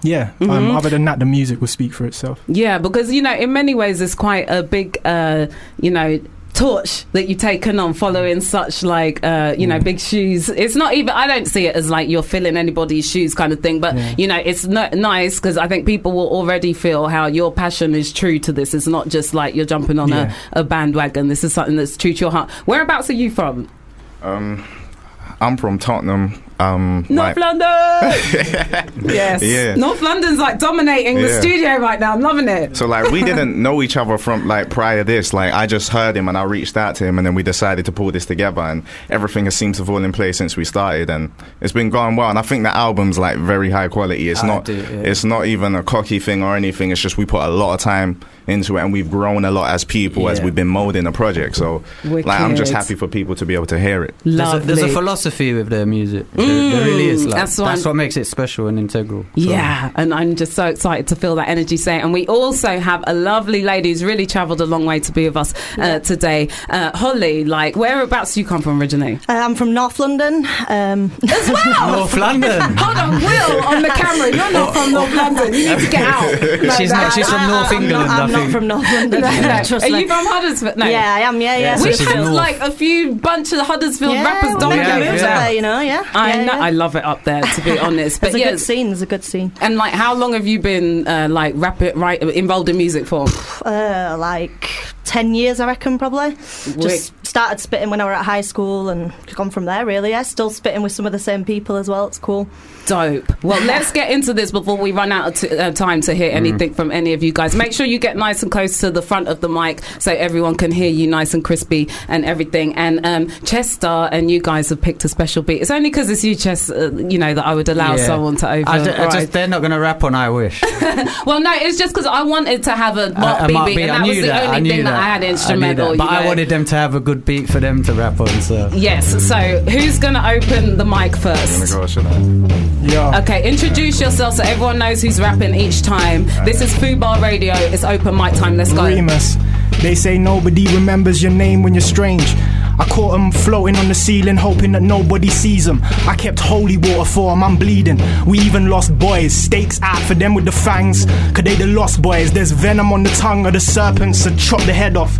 yeah. Um, Mhm. other than that, the music will speak for itself. Yeah, because you know, in many ways, it's quite a big, uh, you know. Torch that you've taken on following such like uh, you know Yeah. big shoes. It's not even. I don't see it as like you're filling anybody's shoes kind of thing. But Yeah. you know, it's not nice because I think people will already feel how your passion is true to this. It's not just like you're jumping on Yeah. a, a bandwagon. This is something that's true to your heart. Whereabouts are you from? Um, I'm from Tottenham. Um, North like- London. yes. Yeah. North London's like dominating the Yeah. studio right now. I'm loving it. So like we didn't know each other from like prior this. Like I just heard him and I reached out to him and then we decided to pull this together and everything has seemed to fall in place since we started and it's been going well and I think the album's like very high quality. It's I not do, yeah. it's not even a cocky thing or anything. It's just we put a lot of time into it and we've grown a lot as people as we've been molding the project. So like I'm just happy for people to be able to hear it. There's a, Lovely. there's a philosophy with their music. There, there really is. Like, that's that's what makes it special and integral. So- Yeah, and I'm just so excited to feel that energy say. And we also have a lovely lady who's really travelled a long way to be with us uh, today. Uh, Holly, like, whereabouts do you come from originally? Uh, I'm from North London. Um, As well! North London. Hold on, Will on the camera. You're not from North London. You need to get out. No, She's not- she's from I- I- North I'm England, Not, I I'm not from North London. No, no. Trust Are me. you from Huddersfield? No. Yeah, I am. Yeah, yeah. Yeah, so We she's feel North. like a few bunch of Huddersfield yeah, rappers we dominating Yeah, make the moves yeah. up there, you know. Yeah, I yeah, know. yeah. I love it up there, to be honest. But It's a yeah, good scene. It's a good scene. and like, how long have you been uh, like rapid, right, involved in music for? Uh, like ten years, I reckon, probably. Wick. Just started spitting when I were at high school, and gone from there. Really, yeah. Still spitting with some of the same people as well. It's cool. Dope. Well, let's get into this before we run out of t- uh, time to hear anything from any of you guys. Make sure you get nice and close to the front of the mic so everyone can hear you nice and crispy and everything. And um, Chester and you guys have picked a special beat. It's only because it's you, Chester, uh, you know, that I would allow Yeah. someone to over. I ju- I just, they're not going to rap on I Wish. well, no, it's just because I wanted to have a Mark A- a B Mark beat, B, and I that was knew the that, only I knew thing that. that. I had knew instrumental. that. But you I wanted them to have a good beat for them to rap on. So Yes. So who's going to open the mic I'm gonna first? Oh go, should I? Yeah. Okay, introduce yourself so everyone knows who's rapping each time. This is Fubar Radio. It's open mic time. Let's go. Remus. They say nobody remembers your name when you're strange. I caught 'em floating on the ceiling, hoping that nobody sees sees 'em. I kept holy water for for 'em, I'm bleeding. We even lost boys, stakes out for them with the fangs. Cause they the lost boys, there's venom on the tongue of the serpents, so chop the head off.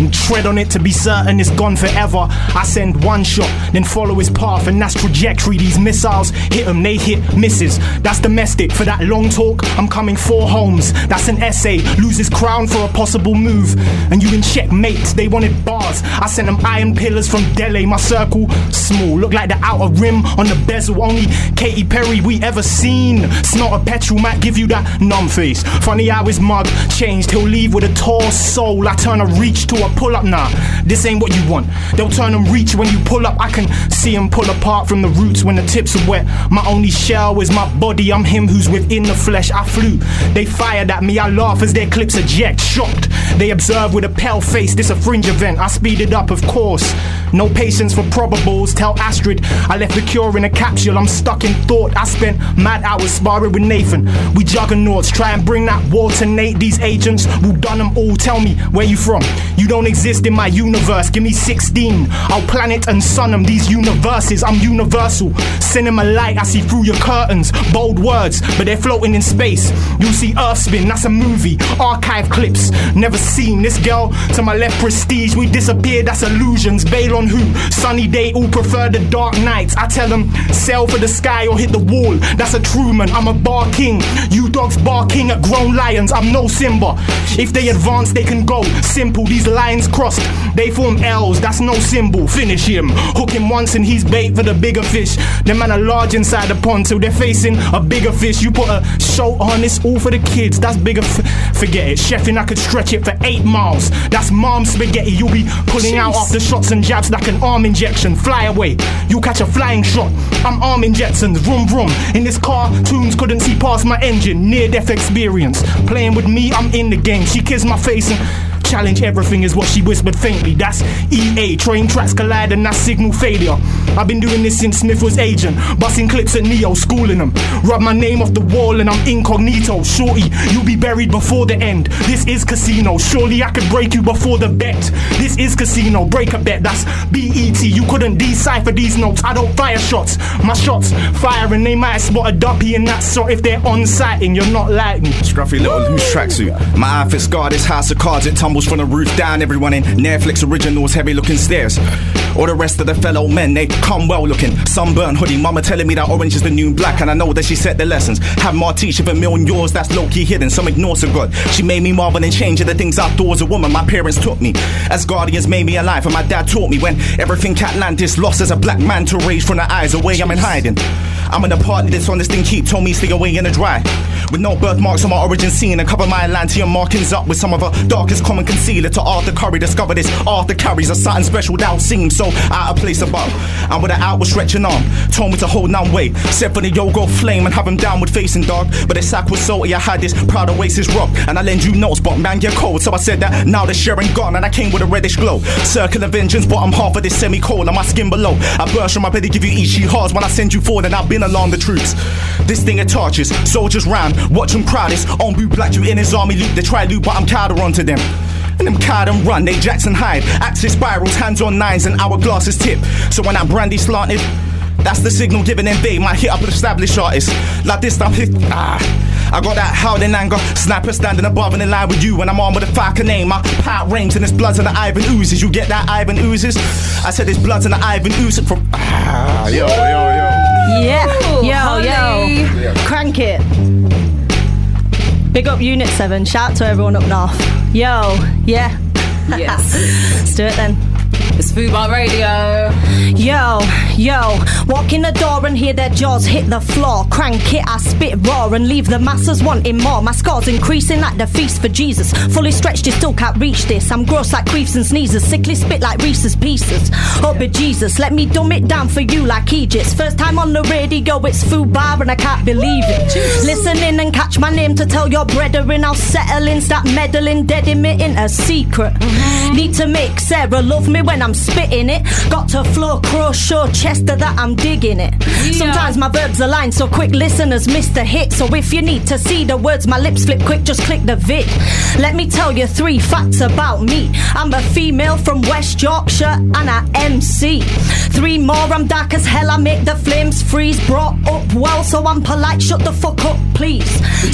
And tread on it to be certain it's gone forever. I send one shot, then follow his path, and that's trajectory. These missiles hit 'em, they hit misses. That's domestic. For that long talk, I'm coming four homes. That's an essay. Lose his crown for a possible move. And you in checkmate, they wanted bars. I sent them iron pillars from Delhi. My circle, small, look like the outer rim on the bezel. Only Katy Perry we ever seen. Snort a petrol might give you that numb face. Funny how his mug changed. He'll leave with a tall soul. I turn a reach to a pull up. Nah, this ain't what you want. They'll turn and reach when you pull up. I can see them pull apart from the roots when the tips are wet. My only shell is my body. I'm him who's within the flesh. I flew. They fired at me. I laugh as their clips eject. Shocked. They observe with a pale face. This a fringe event. I speed it up, of course. No patience for probables. Tell Astrid I left the cure in a capsule. I'm stuck in thought. I spent mad hours sparring with Nathan. We juggernauts. Try and bring that war to Nate. These agents will done them all. Tell me where you from. You don't exist in my universe. Give me 16. I'll planet and sun them. These universes. I'm universal. Cinema light. I see through your curtains. Bold words, but they're floating in space. You'll see Earth spin. That's a movie. Archive clips. Never seen this girl to my left. Prestige. We disappeared. That's illusions. Bail on who? Sunny day. All prefer the dark nights. I tell them sail for the sky or hit the wall. That's a Truman. I'm a bar king. You dogs barking at grown lions. I'm no Simba. If they advance, they can go. Simple. These lines crossed. They form L's. That's no symbol. Finish him. Hook him once and he's bait for the bigger fish. Them man are large inside the pond till they're facing a bigger fish. You put a show on. It's all for the kids. That's bigger. F- forget it. Chefing, I could stretch it for eight miles. That's mom spaghetti. You'll be pulling out after shots and jabs like an arm injection. Fly away. You catch a flying shot. I'm arming Jetsons. Vroom vroom. In this car, tunes couldn't see past my engine. Near death experience. Playing with me, I'm in the game. She kissed my face and. Challenge everything is what she whispered faintly. That's EA. Train tracks collide and that's signal failure. I've been doing this since Smith was agent. Busting clips at Neo, schooling them. Rub my name off the wall and I'm incognito. Shorty, you'll be buried before the end. This is casino. Surely I could break you before the bet. This is casino. Break a bet. That's BET. You couldn't decipher these notes. I don't fire shots. My shots fire and they might spot a duppy in that shot if they're on sighting. You're not like me. Scruffy little loose tracksuit. My outfit's guard this house of cards. It tumbles from the roof down. Everyone in Netflix originals, heavy looking stairs. All the rest of the fellow men, they come well looking. Sunburn hoodie, mama telling me that orange is the new black, and I know that she set the lessons. Have more teach if a million yours, that's low key hidden. Some ignore so good. She made me marvel and change of the things was a woman. My parents took me. As guardians made me alive, and my dad taught me when everything Atlantis lost as a black man to rage from the eyes away. I'm in hiding. I'm in a party that's on this thing keep told me stay away in the dry. With no birthmarks on my origin scene and cover my Atlantean markings up with some of her darkest common concealer to Arthur Curry. Discover this Arthur carries a something special that seems so out of place above. And with an outward stretching arm, told me to hold none weight. Set for the yoga flame and have him downward facing dog. But the sack was salty, I had this proud oasis rock. And I lend you notes, but man, you're cold. So I said that now the sharing gone and I came with a reddish glow. Circle of vengeance, bottom half of this semi-cold on my skin below. I burst from my bed to give you Ichi hearts when I send you forward and I've been along the troops. This thing it torches, soldiers round, watch them crowd this. On boot black you in his army loot, they try loot, but I'm counter onto them. And them card and run, they Jackson hide. Axis spirals, hands on nines, and hourglasses tip. So when that brandy slanted, that's the signal given in vain. My hit up an established artist. Like this, I'm hit. Ah. I got that howling anger, sniper standing above and in line with you, and I'm on with a Falcon name. My pout rings and there's bloods and the Ivan oozes. You get that Ivan oozes? I said there's bloods and the Ivan oozes from. Ah, yo, yo, yo. Yeah. yo, yo. Krankit. Big up Unit 7. Shout to everyone up north. Yo, yeah. Yes. Let's do it then. It's Fubar Radio. Yo, yo, walk in the door and hear their jaws hit the floor. Krankit, I spit raw and leave the masses wanting more. My scores increasing like the feast for Jesus. Fully stretched, you still can't reach this. I'm gross like creeps and sneezes, sickly spit like Reese's pieces. Oh, but Jesus, let me dumb it down for you like Egypt. First time on the radio, it's Fubar and I can't believe it. Listen in and catch my name to tell your brethren I'll settle in, start meddling, dead emitting a secret. Mm-hmm. Need to make Sarah love me when I'm spitting it. Got to floor, crow, show Chester that I'm digging it. Sometimes my verbs align so quick, listeners miss the hit. So if you need to see the words, my lips flip quick, just click the vid. Let me tell you three facts about me. I'm a female from West Yorkshire and I MC. Three more, I'm dark as hell, I make the flames freeze. Brought up well, so I'm polite, shut the fuck up, please.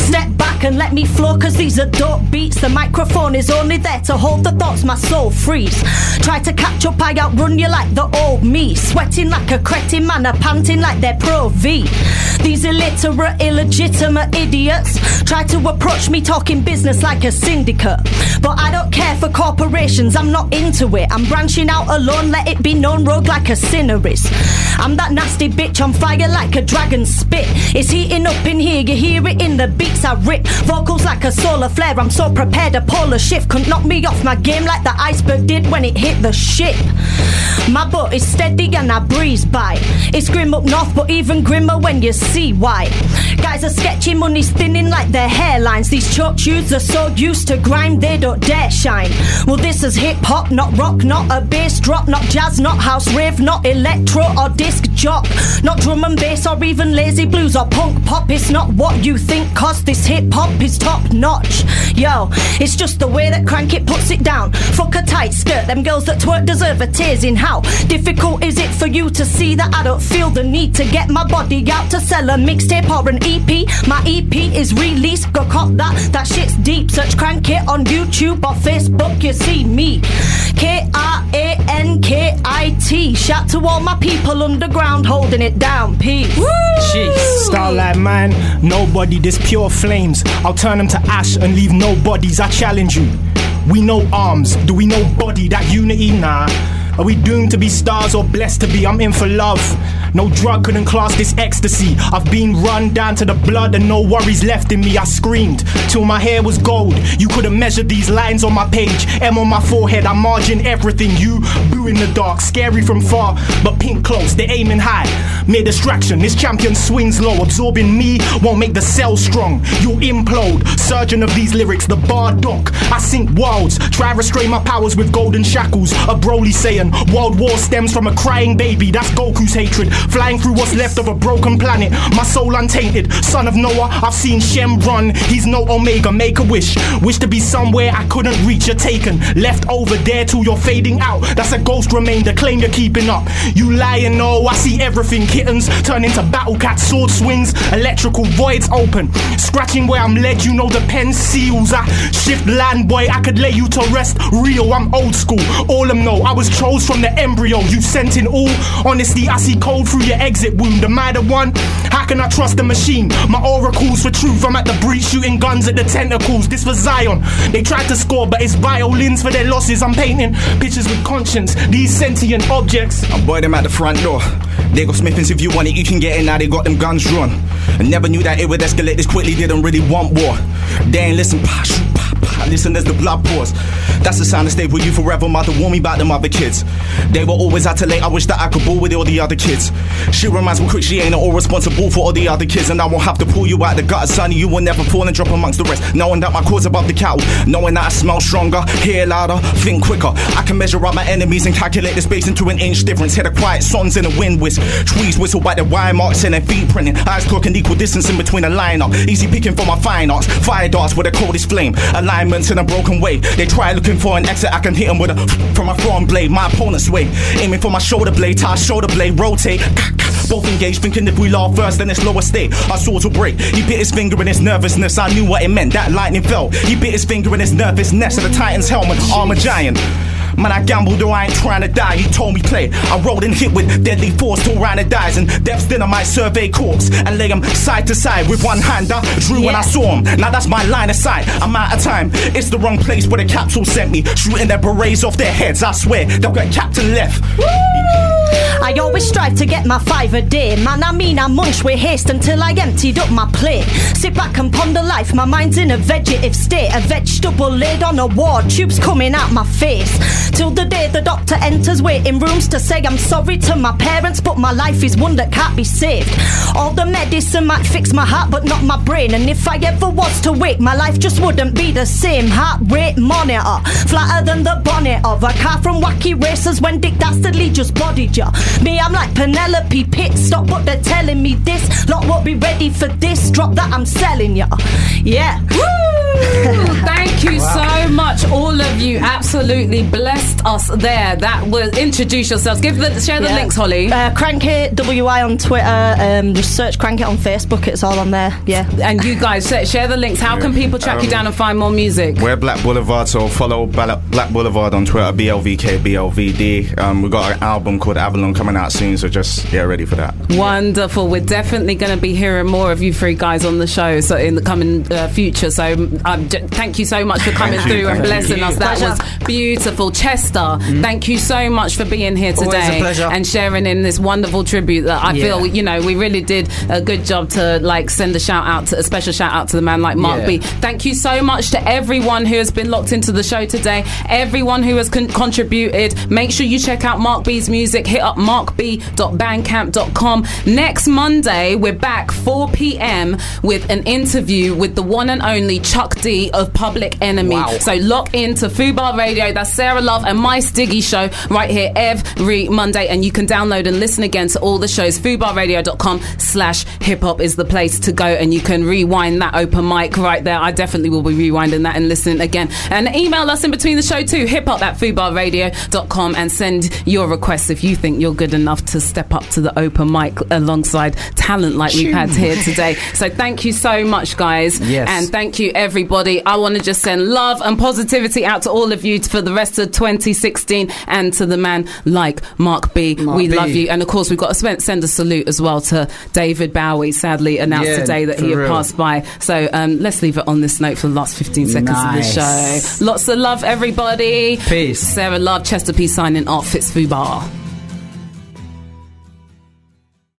Step back and let me flow, cause these are dope beats. The microphone is only there to hold the thoughts my soul frees. Try to catch up, I outrun you like the old me. Sweating like a cretin man, a panting like they're pro V. These illiterate, illegitimate idiots try to approach me talking business like a syndicate. But I don't care for corporations, I'm not into it. I'm branching out alone, let it be known, rogue like a sinner is. I'm that nasty bitch on fire like a dragon spit. It's heating up in here, you hear it in the beats I rip. Vocals like a solar flare, I'm so prepared. A polar shift couldn't knock me off my game like the iceberg did when it hit the ship. My boat is steady and I breeze by. It's grim up north, but even grimmer when you see why. Guys are sketchy, money's thinning like their hairlines. These choke shoes are so used to grime, they don't dare shine. Well, this is hip hop, not rock, not a bass drop, not jazz, not house rave, not electro or disc jock, not drum and bass or even lazy blues or punk pop. It's not what you think, cause this hip hop is top notch. Yo, it's just the way that Krankit puts it down. Fuck a tight skirt, them girls that twerk deserve a tears in how difficult is it for you to see that I don't feel the need to get my body out to sell a mixtape or an EP? My EP is released, go cop that, that shit's deep. Search Krankit on YouTube or Facebook, you see me. K R A N K I T. Shout to all my people underground holding it down. Peace. Starlight man, nobody, this pure flames. I'll turn them to ash and leave no bodies. I challenge you. We know arms, do we know body? That unity, nah. Are we doomed to be stars or blessed to be? I'm in for love. No drug couldn't class this ecstasy. I've been run down to the blood and no worries left in me. I screamed till my hair was gold. You couldn't measure these lines on my page. M on my forehead, I margin everything. You boo in the dark, scary from far, but pink close. They're aiming high. Mere distraction. This champion swings low, absorbing me won't make the cell strong. You'll implode. Surgeon of these lyrics, the bar doc. I sink worlds. Try restrain my powers with golden shackles. A Broly saying world war stems from a crying baby. That's Goku's hatred. Flying through what's left of a broken planet. My soul untainted. Son of Noah, I've seen Shem run. He's no Omega. Make a wish. Wish to be somewhere I couldn't reach. You're taken. Left over there till you're fading out. That's a ghost remainder. Claim you're keeping up. You lying, no. I see everything. Kittens turn into battle cats. Sword swings. Electrical voids open. Scratching where I'm led. You know the pen seals. I shift land, boy. I could lay you to rest. Real. I'm old school. All them know I was from the embryo. You sent in all. Honesty, I see cold through your exit wound. Am I the one? How can I trust the machine? My oracles for truth. I'm at the breach shooting guns at the tentacles. This was Zion. They tried to score, but it's violins for their losses. I'm painting pictures with conscience. These sentient objects. I boy them at the front door. They got Smithins if you want it, you can get it now. They got them guns drawn. I never knew that it would escalate this quickly. Didn't really want war. They ain't listen, pa, Listen as the blood pours. That's the sign to stay with you forever. Mother warn me about them other kids. They were always out to late. I wish that I could ball with all the other kids. She reminds me quick she ain't all responsible for all the other kids, and I won't have to pull you out the gutter, son. You will never fall and drop amongst the rest. Knowing that my cause above the cattle, knowing that I smell stronger, hear louder, think quicker. I can measure out my enemies and calculate the space into an inch difference. Hear the quiet songs in the wind whisk. Trees whistle by the wire marks and their feet printing. Eyes clocking equal distance in between a lineup. Easy picking for my fine arts. Fire darts with the coldest flame. Alignments in a broken way. They try looking for an exit. I can hit them with a from my front blade. My opponent's way. Aiming for my shoulder blade. Tie shoulder blade. Rotate. Both engaged, thinking if we laugh first, then it's lower state. Our swords will break. He bit his finger in his nervousness. I knew what it meant. That lightning fell. He bit his finger in his nervousness of the Titan's helmet. Armor giant. Man, I gambled though I ain't trying to die. He told me play. I rolled and hit with deadly force till Rhino dies. And Death's dinner might survey corpse and lay him side to side with one hand. I drew when I saw him. Now that's my line of sight. I'm out of time. It's the wrong place where the capsule sent me. Shooting their berets off their heads. I swear they'll get captain left. I always strive to get my five a day. Man, I mean, I munch with haste until I emptied up my plate. Sit back and ponder life, my mind's in a vegetative state. A vegetable laid on a ward, tubes coming out my face. Till the day the doctor enters waiting rooms to say I'm sorry to my parents, but my life is one that can't be saved. All the medicine might fix my heart, but not my brain. And if I ever was to wake, my life just wouldn't be the same. Heart rate monitor, flatter than the bonnet of a car from wacky racers when Dick Dastardly just bodied ya. Me, I'm like Penelope Pit stop, but they're telling me this. Lot won't be ready for this drop that I'm selling ya. Yeah. Woo! Thank you so much, all of you. Absolutely blessed us there. That was introduce yourselves. Give the share the Yeah. links, Holly. Uh, Krankit WI on Twitter. Um, just search Krankit on Facebook. It's all on there. Yeah. And you guys share, share the links. How can people track you Um, down and find more music? We're Black Boulevard, so follow Black Boulevard on Twitter, BLVK, BLVD. Um, we've got an album called Avalon coming out soon, so just get ready for that. Wonderful. We're definitely going to be hearing more of you three guys on the show so in the coming uh, future. So um, j- thank you so much for coming Thank you, through and blessing you. us. That Pleasure. was beautiful. Chester, thank you so much for being here today and sharing in this wonderful tribute that I Yeah. feel, you know, we really did a good job to like send a shout out, to, a special shout out to the man like Mark Yeah. B. Thank you so much to everyone who has been locked into the show today, everyone who has con- contributed. Make sure you check out Mark B's music. Hit up markb.bandcamp.com. Next Monday, we're back 4 p.m. with an interview with the one and only Chuck D of Public Enemy. Wow. So lock into Fubar Radio. That's Sarah Love and my Stiggy show right here every Monday. And you can download and listen again to all the shows. FubarRadio.com slash hip hop is the place to go. And you can rewind that open mic right there. I definitely will be rewinding that and listening again. And email us in between the show too. Hip hop at FubarRadio.com and send your requests if you think you're good enough to step up to the open mic alongside talent like we've had here today. So thank you so much, guys. Yes. And thank you, everybody. I want to just send love and positivity out to all of you for the rest of 2016 and to the man like Mark B. Mark we B. love you. And of course, we've got to send- a salute as well to David Bowie, sadly announced Yeah, today that he had real. passed by. So um, let's leave it on this note for the last 15 seconds Nice. of the show. Lots of love, everybody. Peace. Sarah Love, Chester P signing off. It's Fubar.